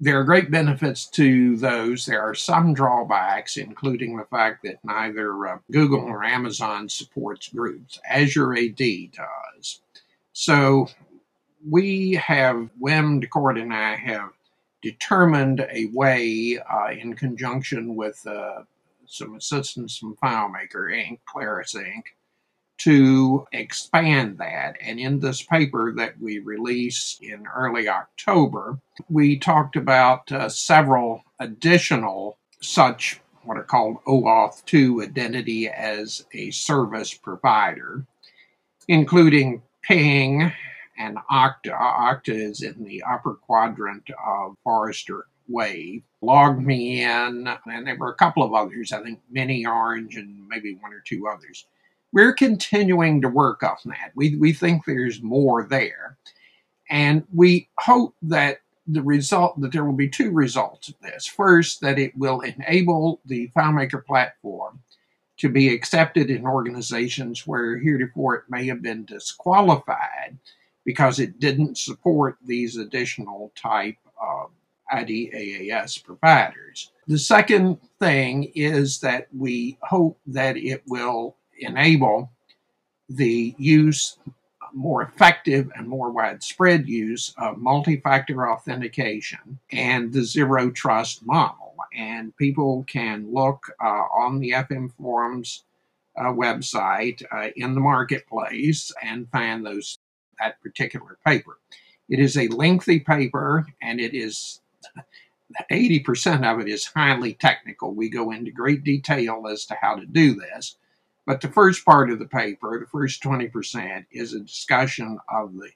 There are great benefits to those. There are some drawbacks, including the fact that neither uh, Google or Amazon supports groups. Azure AD does. So we have, Wim Decorte and I have determined a way uh, in conjunction with uh, some assistance from FileMaker Inc., Claris Inc., to expand that. And in this paper that we released in early October, we talked about uh, several additional such what are called OAuth 2 identity as a service provider, including ping and Okta. Uh, Okta is in the upper quadrant of Forrester Wave. Logged me in, and there were a couple of others, I think miniOrange and maybe one or two others. We're continuing to work on that. We, we think there's more there. And we hope that the result that there will be two results of this. First, that it will enable the FileMaker platform to be accepted in organizations where heretofore it may have been disqualified because it didn't support these additional type of IDaaS providers. The second thing is that we hope that it will enable the use, more effective and more widespread use of multi-factor authentication and the zero trust model. And people can look uh, on the FM Forums uh, website uh, in the marketplace and find those that particular paper. It is a lengthy paper and it is 80% of it is highly technical. We go into great detail as to how to do this. But the first part of the paper, the first 20%, is a discussion of the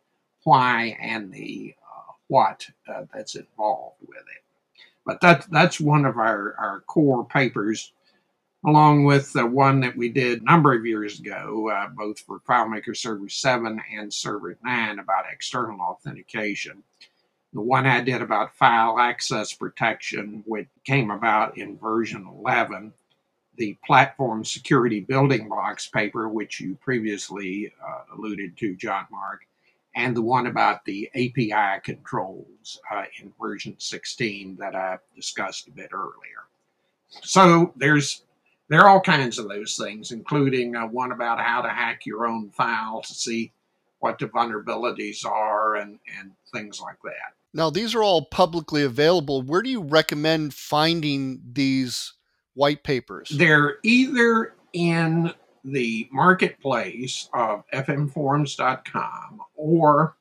why and the uh, what uh, that's involved with it. But that, that's one of our, our core papers along with the one that we did a number of years ago, uh, both for FileMaker Server 7 and Server 9 about external authentication. The one I did about file access protection, which came about in version 11, the platform security building blocks paper, which you previously uh, alluded to, John Mark, and the one about the API controls uh, in version 16 that I discussed a bit earlier. So there's there are all kinds of those things, including uh, one about how to hack your own file to see what the vulnerabilities are and, and things like that. Now, these are all publicly available. Where do you recommend finding these white papers? They're either in the marketplace of fmforums.com or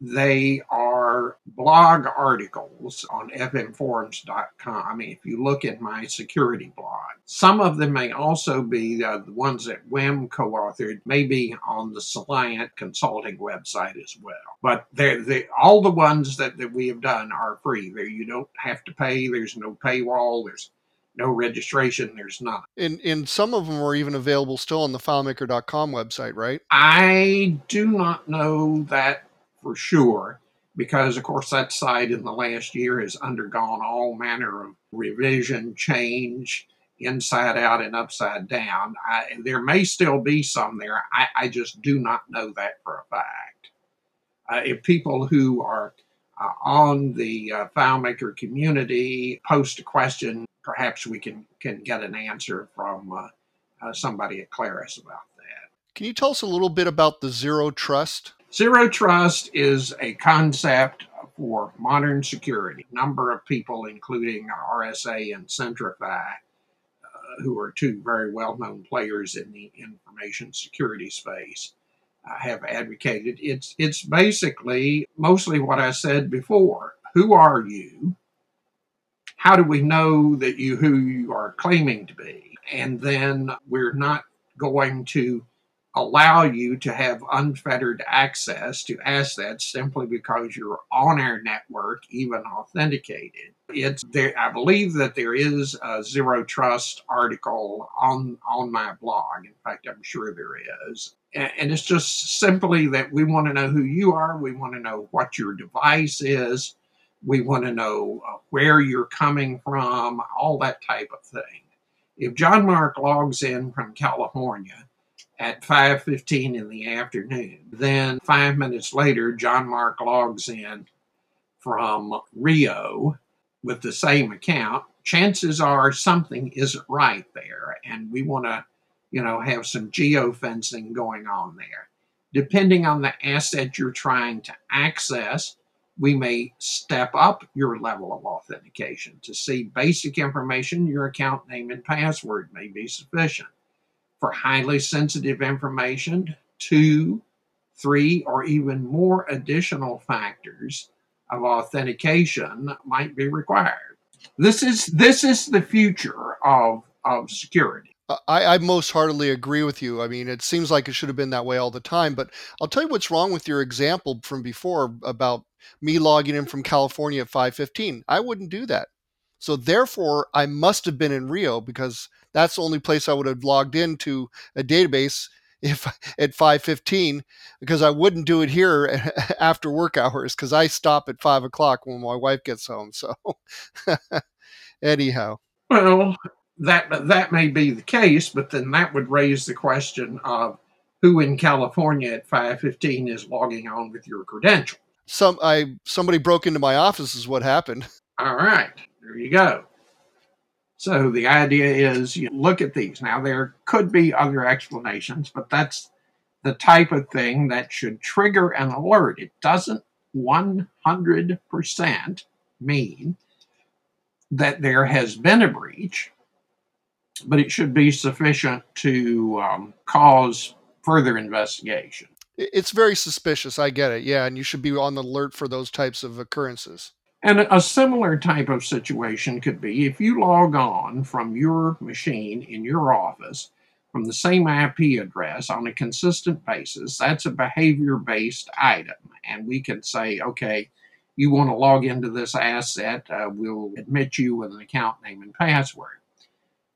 they are blog articles on fmforums.com. I mean, if you look at my security blog, some of them may also be uh, the ones that Wim co authored, maybe on the Soliant Consulting website as well. But they're, they, all the ones that, that we have done are free. There, you don't have to pay, there's no paywall, there's no registration, there's none. And, and some of them are even available still on the filemaker.com website, right? I do not know that for sure, because of course that site in the last year has undergone all manner of revision, change, inside out and upside down. I, there may still be some there. I, I, just do not know that for a fact. Uh, if people who are uh, on the uh, FileMaker community post a question, perhaps we can, can get an answer from uh, uh, somebody at Claris about that. Can you tell us a little bit about the zero trust? Zero trust is a concept for modern security. A number of people, including RSA and Centrify, uh, who are two very well known players in the information security space, uh, have advocated. It's, it's basically mostly what I said before. Who are you? How do we know that you who you are claiming to be? And then we're not going to allow you to have unfettered access to assets simply because you're on our network, even authenticated. It's there. I believe that there is a zero trust article on on my blog. In fact, I'm sure there is. And it's just simply that we want to know who you are. We want to know what your device is. We want to know uh, where you're coming from, all that type of thing. If John Mark logs in from California at 5:15 in the afternoon. Then 5 minutes later John Mark logs in from Rio with the same account. Chances are something isn't right there and we want to, you know, have some geofencing going on there. Depending on the asset you're trying to access, we may step up your level of authentication. To see basic information, your account name and password may be sufficient for highly sensitive information, two, three, or even more additional factors of authentication might be required. This is this is the future of of security. I, I most heartily agree with you. I mean, it seems like it should have been that way all the time. But I'll tell you what's wrong with your example from before about me logging in from California at 5:15. I wouldn't do that. So therefore, I must have been in Rio because that's the only place I would have logged into a database if at 5:15 because I wouldn't do it here after work hours because I stop at five o'clock when my wife gets home. So anyhow, well, that that may be the case, but then that would raise the question of who in California at 5:15 is logging on with your credential. Some I somebody broke into my office is what happened. All right. There you go. So the idea is you look at these. Now, there could be other explanations, but that's the type of thing that should trigger an alert. It doesn't 100% mean that there has been a breach, but it should be sufficient to um, cause further investigation. It's very suspicious. I get it. Yeah. And you should be on the alert for those types of occurrences. And a similar type of situation could be if you log on from your machine in your office from the same IP address on a consistent basis, that's a behavior based item. And we can say, okay, you want to log into this asset, uh, we'll admit you with an account name and password.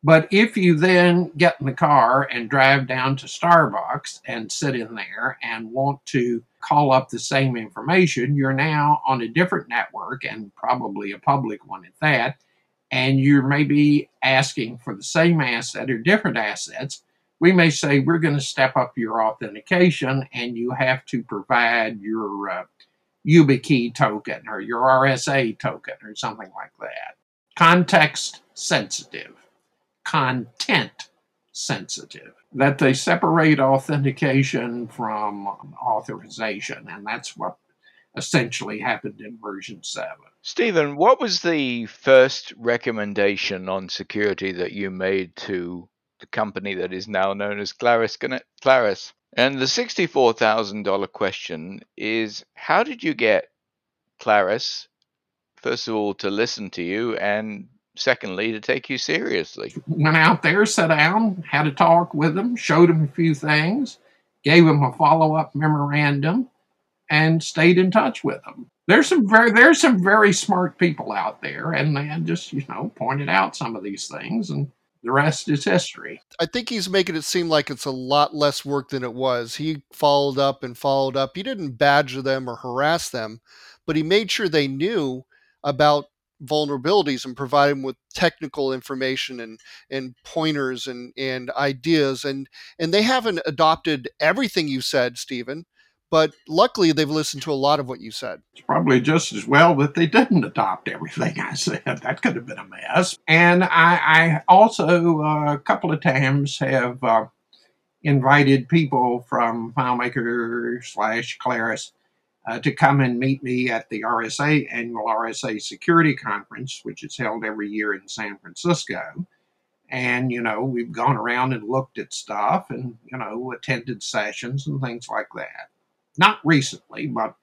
But if you then get in the car and drive down to Starbucks and sit in there and want to call up the same information, you're now on a different network and probably a public one at that. And you're maybe asking for the same asset or different assets. We may say we're going to step up your authentication and you have to provide your uh, YubiKey token or your RSA token or something like that. Context sensitive content sensitive, that they separate authentication from authorization. And that's what essentially happened in version 7. Stephen, what was the first recommendation on security that you made to the company that is now known as Claris? Claris? And the $64,000 question is how did you get Claris, first of all, to listen to you and secondly, to take you seriously. Went out there, sat down, had a talk with them, showed them a few things, gave them a follow up memorandum, and stayed in touch with them. There's some very there's some very smart people out there, and they just you know pointed out some of these things, and the rest is history. I think he's making it seem like it's a lot less work than it was. He followed up and followed up. He didn't badger them or harass them, but he made sure they knew about vulnerabilities and provide them with technical information and and pointers and and ideas and and they haven't adopted everything you said Stephen but luckily they've listened to a lot of what you said. It's probably just as well that they didn't adopt everything i said. That could have been a mess. And i i also uh, a couple of times have uh, invited people from filemaker slash claris uh, to come and meet me at the RSA annual RSA Security Conference, which is held every year in San Francisco. And, you know, we've gone around and looked at stuff and, you know, attended sessions and things like that. Not recently, but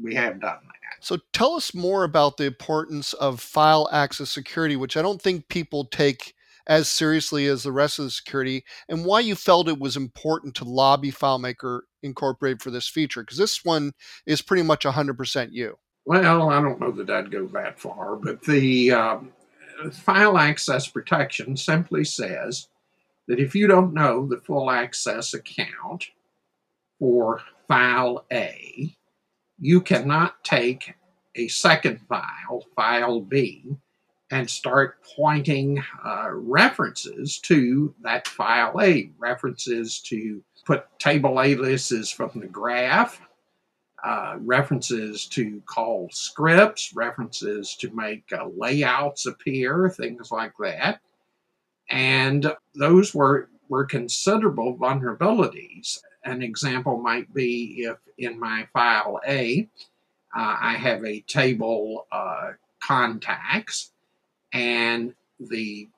we have done that. So tell us more about the importance of file access security, which I don't think people take as seriously as the rest of the security, and why you felt it was important to lobby FileMaker Incorporated for this feature, because this one is pretty much 100% you. Well, I don't know that I'd go that far, but the um, file access protection simply says that if you don't know the full access account for file A, you cannot take a second file, file B, and start pointing uh, references to that file A, references to put table aliases from the graph, uh, references to call scripts, references to make uh, layouts appear, things like that. And those were, were considerable vulnerabilities. An example might be if in my file A, uh, I have a table uh, contacts and the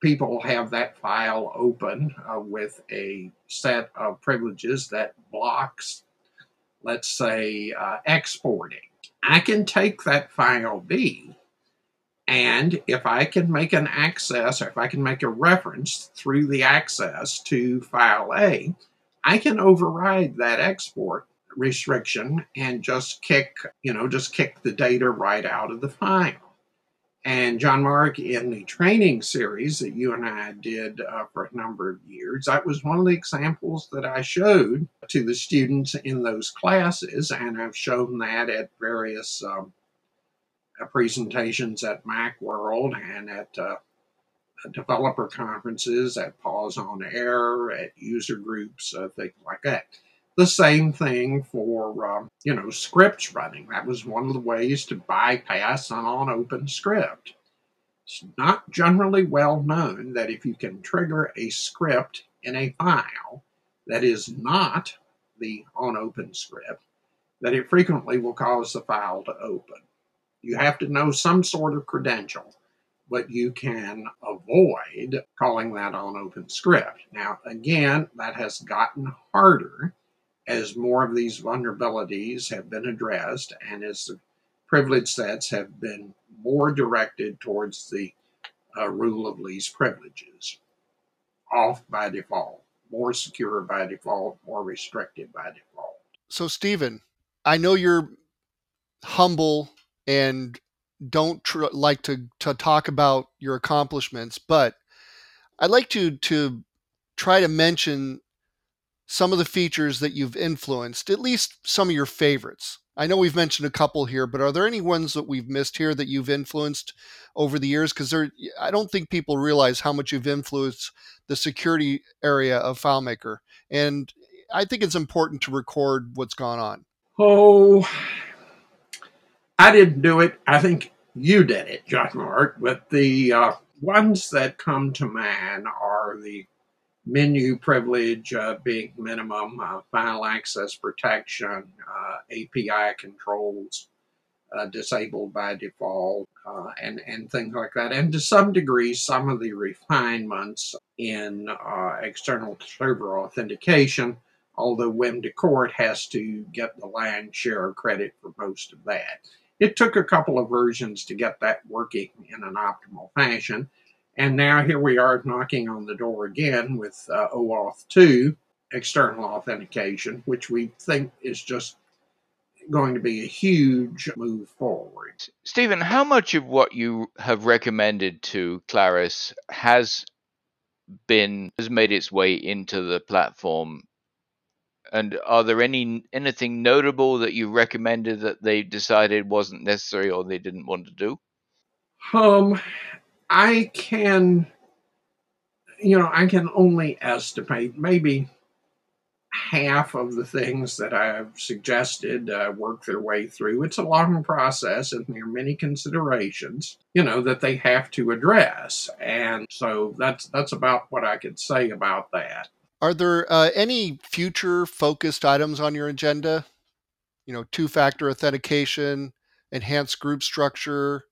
people have that file open uh, with a set of privileges that blocks, let's say, uh, exporting. I can take that file B, and if I can make an access, or if I can make a reference through the access to file A, I can override that export restriction and just kick, you know, just kick the data right out of the file. And John Mark, in the training series that you and I did uh, for a number of years, that was one of the examples that I showed to the students in those classes. And I've shown that at various um, uh, presentations at Macworld and at uh, developer conferences, at PauseOnError, at user groups, uh, things like that. The same thing for, um, you know, scripts running. That was one of the ways to bypass an open script. It's not generally well known that if you can trigger a script in a file that is not the open script, that it frequently will cause the file to open. You have to know some sort of credential, but you can avoid calling that on open script. Now, again, that has gotten harder as more of these vulnerabilities have been addressed and as the privilege sets have been more directed towards the uh, rule of least privileges, off by default, more secure by default, more restricted by default. So, Stephen, I know you're humble and don't tr- like to, to talk about your accomplishments, but I'd like to to try to mention some of the features that you've influenced, at least some of your favorites. I know we've mentioned a couple here, but are there any ones that we've missed here that you've influenced over the years? Because I don't think people realize how much you've influenced the security area of FileMaker, and I think it's important to record what's gone on. Oh, I didn't do it. I think you did it, John Mark. But the uh, ones that come to mind are the menu privilege uh, being minimum, uh, file access protection, uh, API controls uh, disabled by default, uh, and, and things like that. And to some degree, some of the refinements in external server authentication, although Wim WimDeCourt has to get the lion's share of credit for most of that. It took a couple of versions to get that working in an optimal fashion. And now here we are knocking on the door again with uh, OAuth 2 external authentication, which we think is just going to be a huge move forward. Stephen, how much of what you have recommended to Claris has been has made its way into the platform? And are there any anything notable that you recommended that they decided wasn't necessary or they didn't want to do? Um, I can, you know, I can only estimate maybe half of the things that I've suggested uh, work their way through. It's a long process, and there are many considerations, you know, that they have to address. And so that's that's about what I could say about that. Are there uh, any future focused items on your agenda? You know, two-factor authentication, enhanced group structure,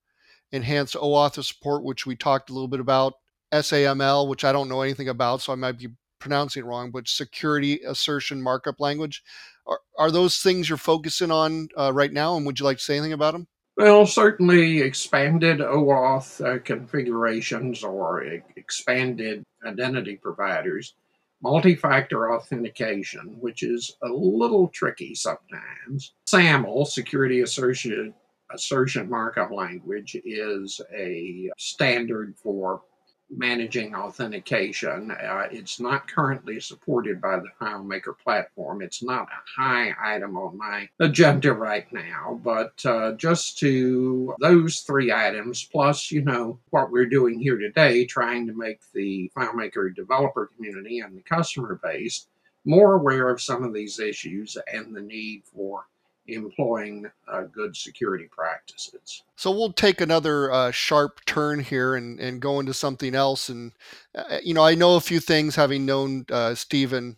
enhanced OAuth support, which we talked a little bit about, SAML, which I don't know anything about, so I might be pronouncing it wrong, but security assertion markup language. Are, are those things you're focusing on uh, right now? And would you like to say anything about them? Well, certainly expanded OAuth uh, configurations or e- expanded identity providers, multi factor authentication, which is a little tricky sometimes. SAML, Security Assertion, Assertion Markup Language, is a standard for managing authentication. Uh, it's not currently supported by the FileMaker platform. It's not a high item on my agenda right now, but uh, just to those three items, plus, you know, what we're doing here today, trying to make the FileMaker developer community and the customer base more aware of some of these issues and the need for employing uh, good security practices. So we'll take another uh, sharp turn here and, and go into something else. And, uh, you know, I know a few things having known uh, Stephen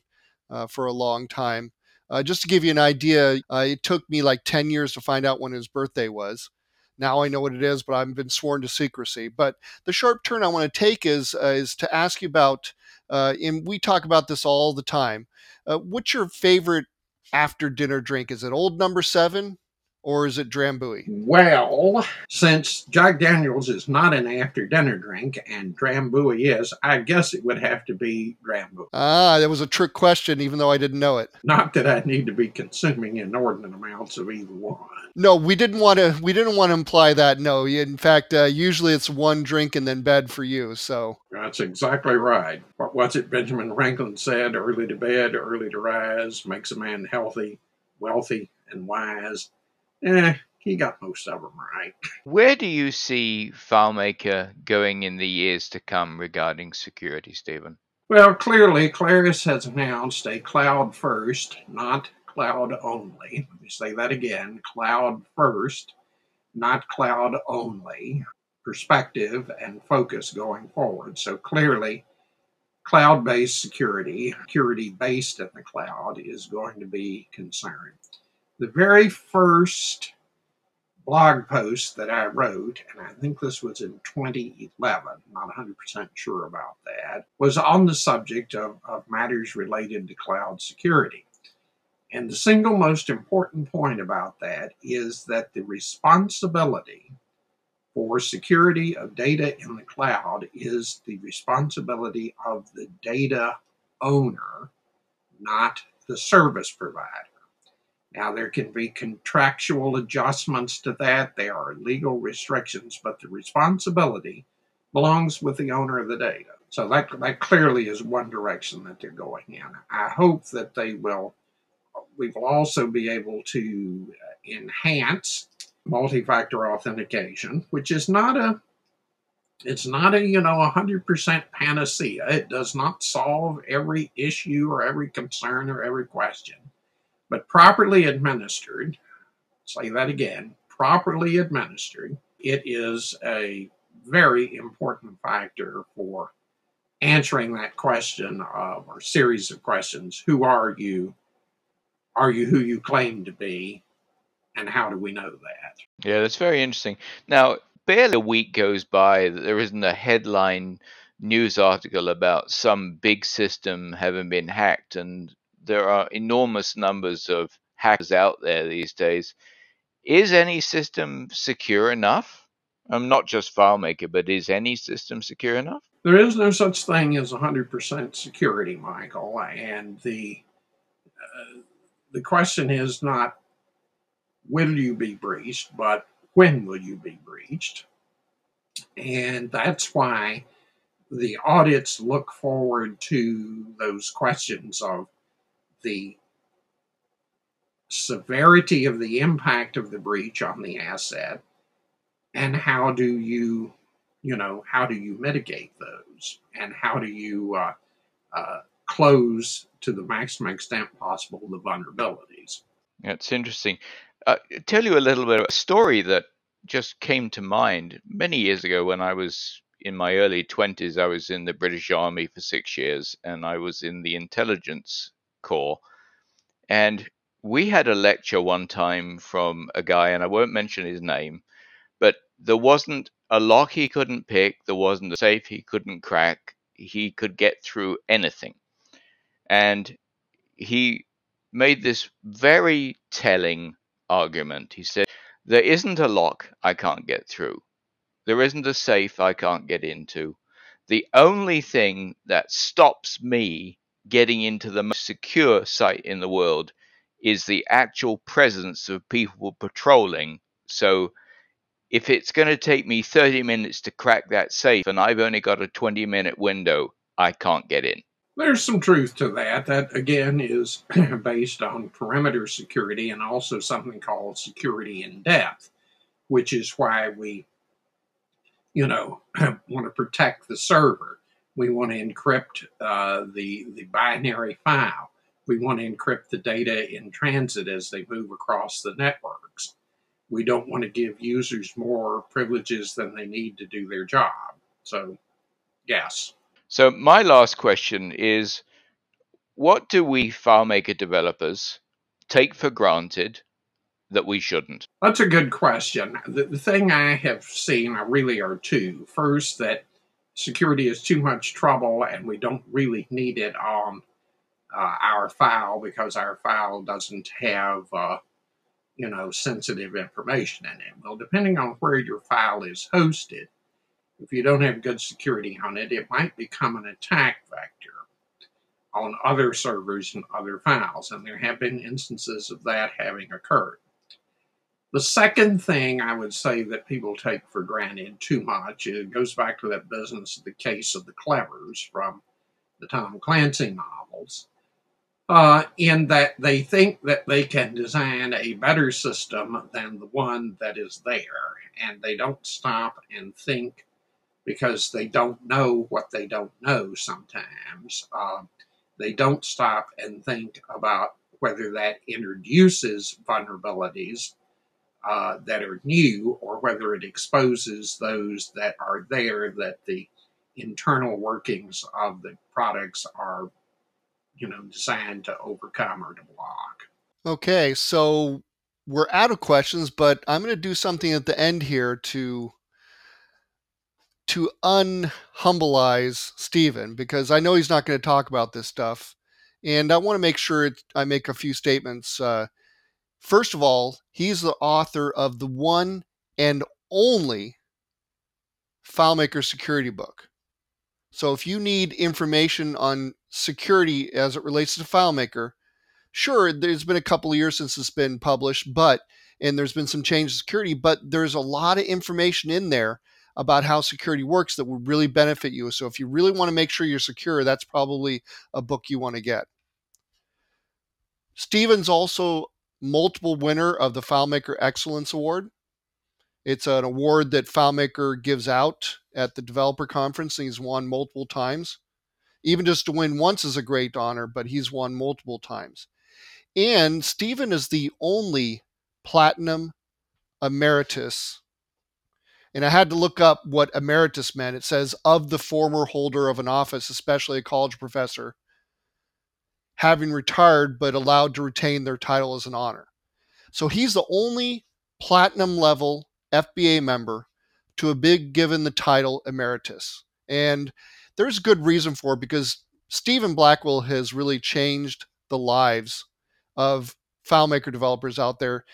uh, for a long time. Uh, just to give you an idea, it took me like 10 years to find out when his birthday was. Now I know what it is, but I've been sworn to secrecy. But the sharp turn I want to take is is to ask you about, and we talk about this all the time. what's your favorite after dinner drink? Is it Old Number Seven or is it Drambuie? Well, since Jack Daniels is not an after dinner drink and Drambuie is, I guess it would have to be Drambuie. Ah, that was a trick question, even though I didn't know it. Not that I need to be consuming inordinate amounts of either one. No, we didn't want to. We didn't want to imply that. No, in fact, uh, usually it's one drink and then bed for you. So that's exactly right. What was it Benjamin Franklin said? Early to bed, early to rise makes a man healthy, wealthy, and wise eh, he got most of them right. Where do you see FileMaker going in the years to come regarding security, Stephen? Well, clearly, Claris has announced a cloud first, not cloud only. Let me say that again cloud first, not cloud only perspective and focus going forward. So clearly, cloud based security, security based in the cloud, is going to be concerned the very first blog post that I wrote, and I think this was in 2011, not 100% sure about that, was on the subject of, of matters related to cloud security. And the single most important point about that is that the responsibility for security of data in the cloud is the responsibility of the data owner, not the service provider. Now, there can be contractual adjustments to that, there are legal restrictions, but the responsibility belongs with the owner of the data. So that, that clearly is one direction that they're going in. I hope that they will, we will also be able to uh, enhance multi-factor authentication, which is not a it's not a you know 100% panacea it does not solve every issue or every concern or every question but properly administered, say that again, properly administered, it is a very important factor for answering that question of, or series of questions who are you? Are you who you claim to be? And how do we know that? Yeah, that's very interesting. Now, barely a week goes by that there isn't a headline news article about some big system having been hacked and there are enormous numbers of hackers out there these days. Is any system secure enough? I'm um, not just FileMaker, but is any system secure enough? There is no such thing as 100% security, Michael. And the uh, the question is not will you be breached, but when will you be breached? And that's why the audits look forward to those questions of the severity of the impact of the breach on the asset and how do you you know how do you mitigate those? And how do you uh, uh, close to the maximum extent possible the vulnerabilities? That's interesting. Uh, tell you a little bit of a story that just came to mind. Many years ago when i was in my early 20s i was in the british army for six years and i was in the intelligence corps and we had a lecture one time from a guy, and I won't mention his name, but there wasn't a lock he couldn't pick, there wasn't a safe he couldn't crack, he could get through anything. And he made this very telling argument. He said, There isn't a lock I can't get through. There isn't a safe I can't get into. The only thing that stops me getting into the most secure site in the world is the actual presence of people patrolling. So if it's going to take me 30 minutes to crack that safe and I've only got a 20 minute window, I can't get in. There's some truth to that. That, again, is based on perimeter security and also something called security in depth, which is why we, you know, want to protect the server. We want to encrypt uh, the, the binary file. We want to encrypt the data in transit as they move across the networks. We don't want to give users more privileges than they need to do their job. So, yes. So, my last question is what do we FileMaker developers take for granted that we shouldn't? That's a good question. The, the thing I have seen really are two. First, that security is too much trouble and we don't really need it on uh, our file because our file doesn't have, uh, you know, sensitive information in it. Well, depending on where your file is hosted, if you don't have good security on it, it might become an attack vector on other servers and other files. And there have been instances of that having occurred. The second thing I would say that people take for granted too much, it goes back to that business of the case of the clevers from the Tom Clancy novels uh, in that they think that they can design a better system than the one that is there. And they don't stop and think because they don't know what they don't know sometimes. Uh, they don't stop and think about whether that introduces vulnerabilities uh, that are new or whether it exposes those that are there that the internal workings of the products are you know, designed to overcome or to block. Okay, so we're out of questions, but I'm going to do something at the end here to to unhumbleize Stephen because I know he's not going to talk about this stuff, and I want to make sure it, I make a few statements. Uh, first of all, he's the author of the one and only FileMaker security book. So if you need information on security as it relates to FileMaker, sure, there's been a couple of years since it's been published, but and there's been some change in security, but there's a lot of information in there about how security works that would really benefit you. So if you really want to make sure you're secure, that's probably a book you want to get. Stevens also multiple winner of the FileMaker Excellence Award. It's an award that FileMaker gives out at the developer conference, and he's won multiple times. Even just to win once is a great honor, but he's won multiple times. And Stephen is the only platinum emeritus. And I had to look up what emeritus meant. It says of the former holder of an office, especially a college professor, having retired but allowed to retain their title as an honor. So he's the only platinum level FBA member to have been given the title emeritus. And there's good reason for it because Stephen Blackwell has really changed the lives of FileMaker developers out there,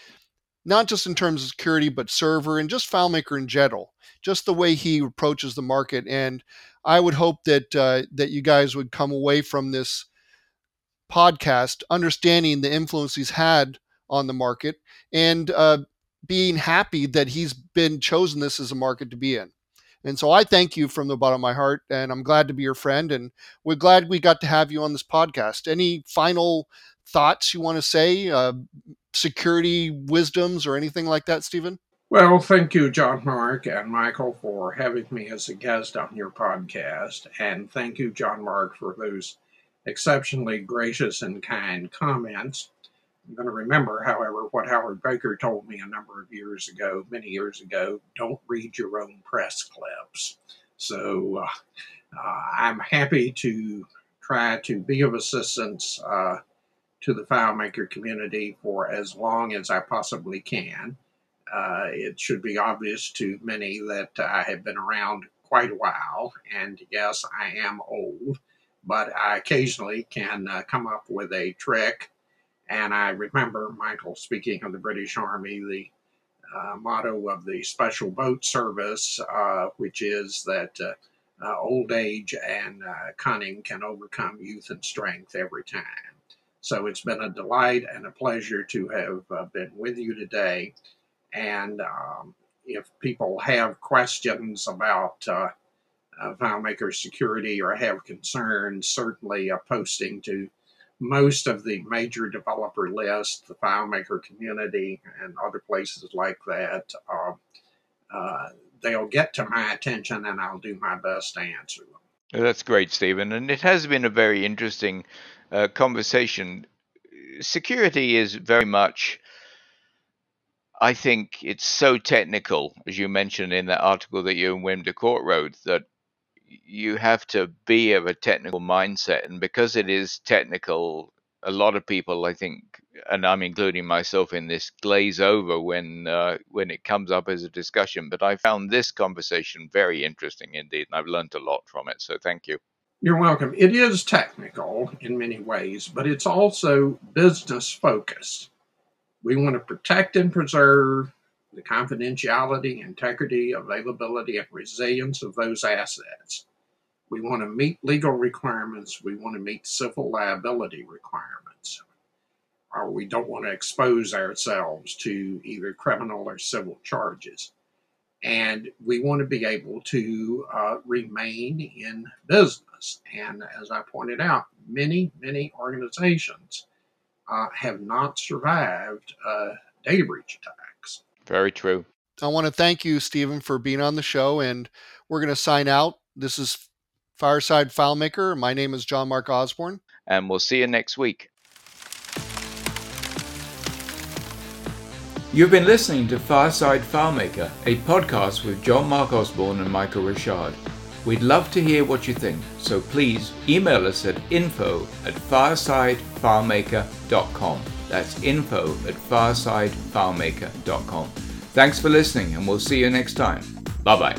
not just in terms of security, but server and just FileMaker in general, just the way he approaches the market. And I would hope that uh, that you guys would come away from this podcast understanding the influence he's had on the market and uh, being happy that he's been chosen this as a market to be in. And so I thank you from the bottom of my heart, and I'm glad to be your friend. And we're glad we got to have you on this podcast. Any final thoughts you want to say, uh, security wisdoms, or anything like that, Stephen? Well, thank you, John Mark and Michael, for having me as a guest on your podcast. And thank you, John Mark, for those exceptionally gracious and kind comments. I'm going to remember, however, what Howard Baker told me a number of years ago, many years ago don't read your own press clips. So uh, uh, I'm happy to try to be of assistance uh, to the FileMaker community for as long as I possibly can. Uh, it should be obvious to many that I have been around quite a while, and yes, I am old, but I occasionally can uh, come up with a trick and I remember Michael speaking of the British Army, the uh, motto of the Special Boat Service, uh, which is that uh, uh, old age and cunning can overcome youth and strength every time. So it's been a delight and a pleasure to have been with you today. And um, if people have questions about uh, uh, FileMaker security or have concerns, certainly a posting to most of the major developer lists, the FileMaker community, and other places like that, uh, uh, they'll get to my attention and I'll do my best to answer them. That's great, Stephen. And it has been a very interesting uh, conversation. Security is very much, I think it's so technical, as you mentioned in that article that you and Wim Decorte wrote, that you have to be of a technical mindset and because it is technical a lot of people i think and i'm including myself in this glaze over when uh, when it comes up as a discussion but i found this conversation very interesting indeed and i've learned a lot from it so thank you. You're welcome. It is technical in many ways but it's also business focused. We want to protect and preserve the confidentiality, integrity, availability, and resilience of those assets. We want to meet legal requirements. We want to meet civil liability requirements. Or we don't want to expose ourselves to either criminal or civil charges. And we want to be able to uh, remain in business. And as I pointed out, many, many organizations uh, have not survived uh, data breach attacks. Very true. I want to thank you, Stephen, for being on the show. And we're going to sign out. This is Fireside FileMaker. My name is John Mark Osborne. And we'll see you next week. You've been listening to Fireside FileMaker, a podcast with John Mark Osborne and Michael Richard. We'd love to hear what you think, so please email us at info at firesidefilemaker.com. That's info at firesidefilemaker.com. Thanks for listening, and we'll see you next time. Bye bye.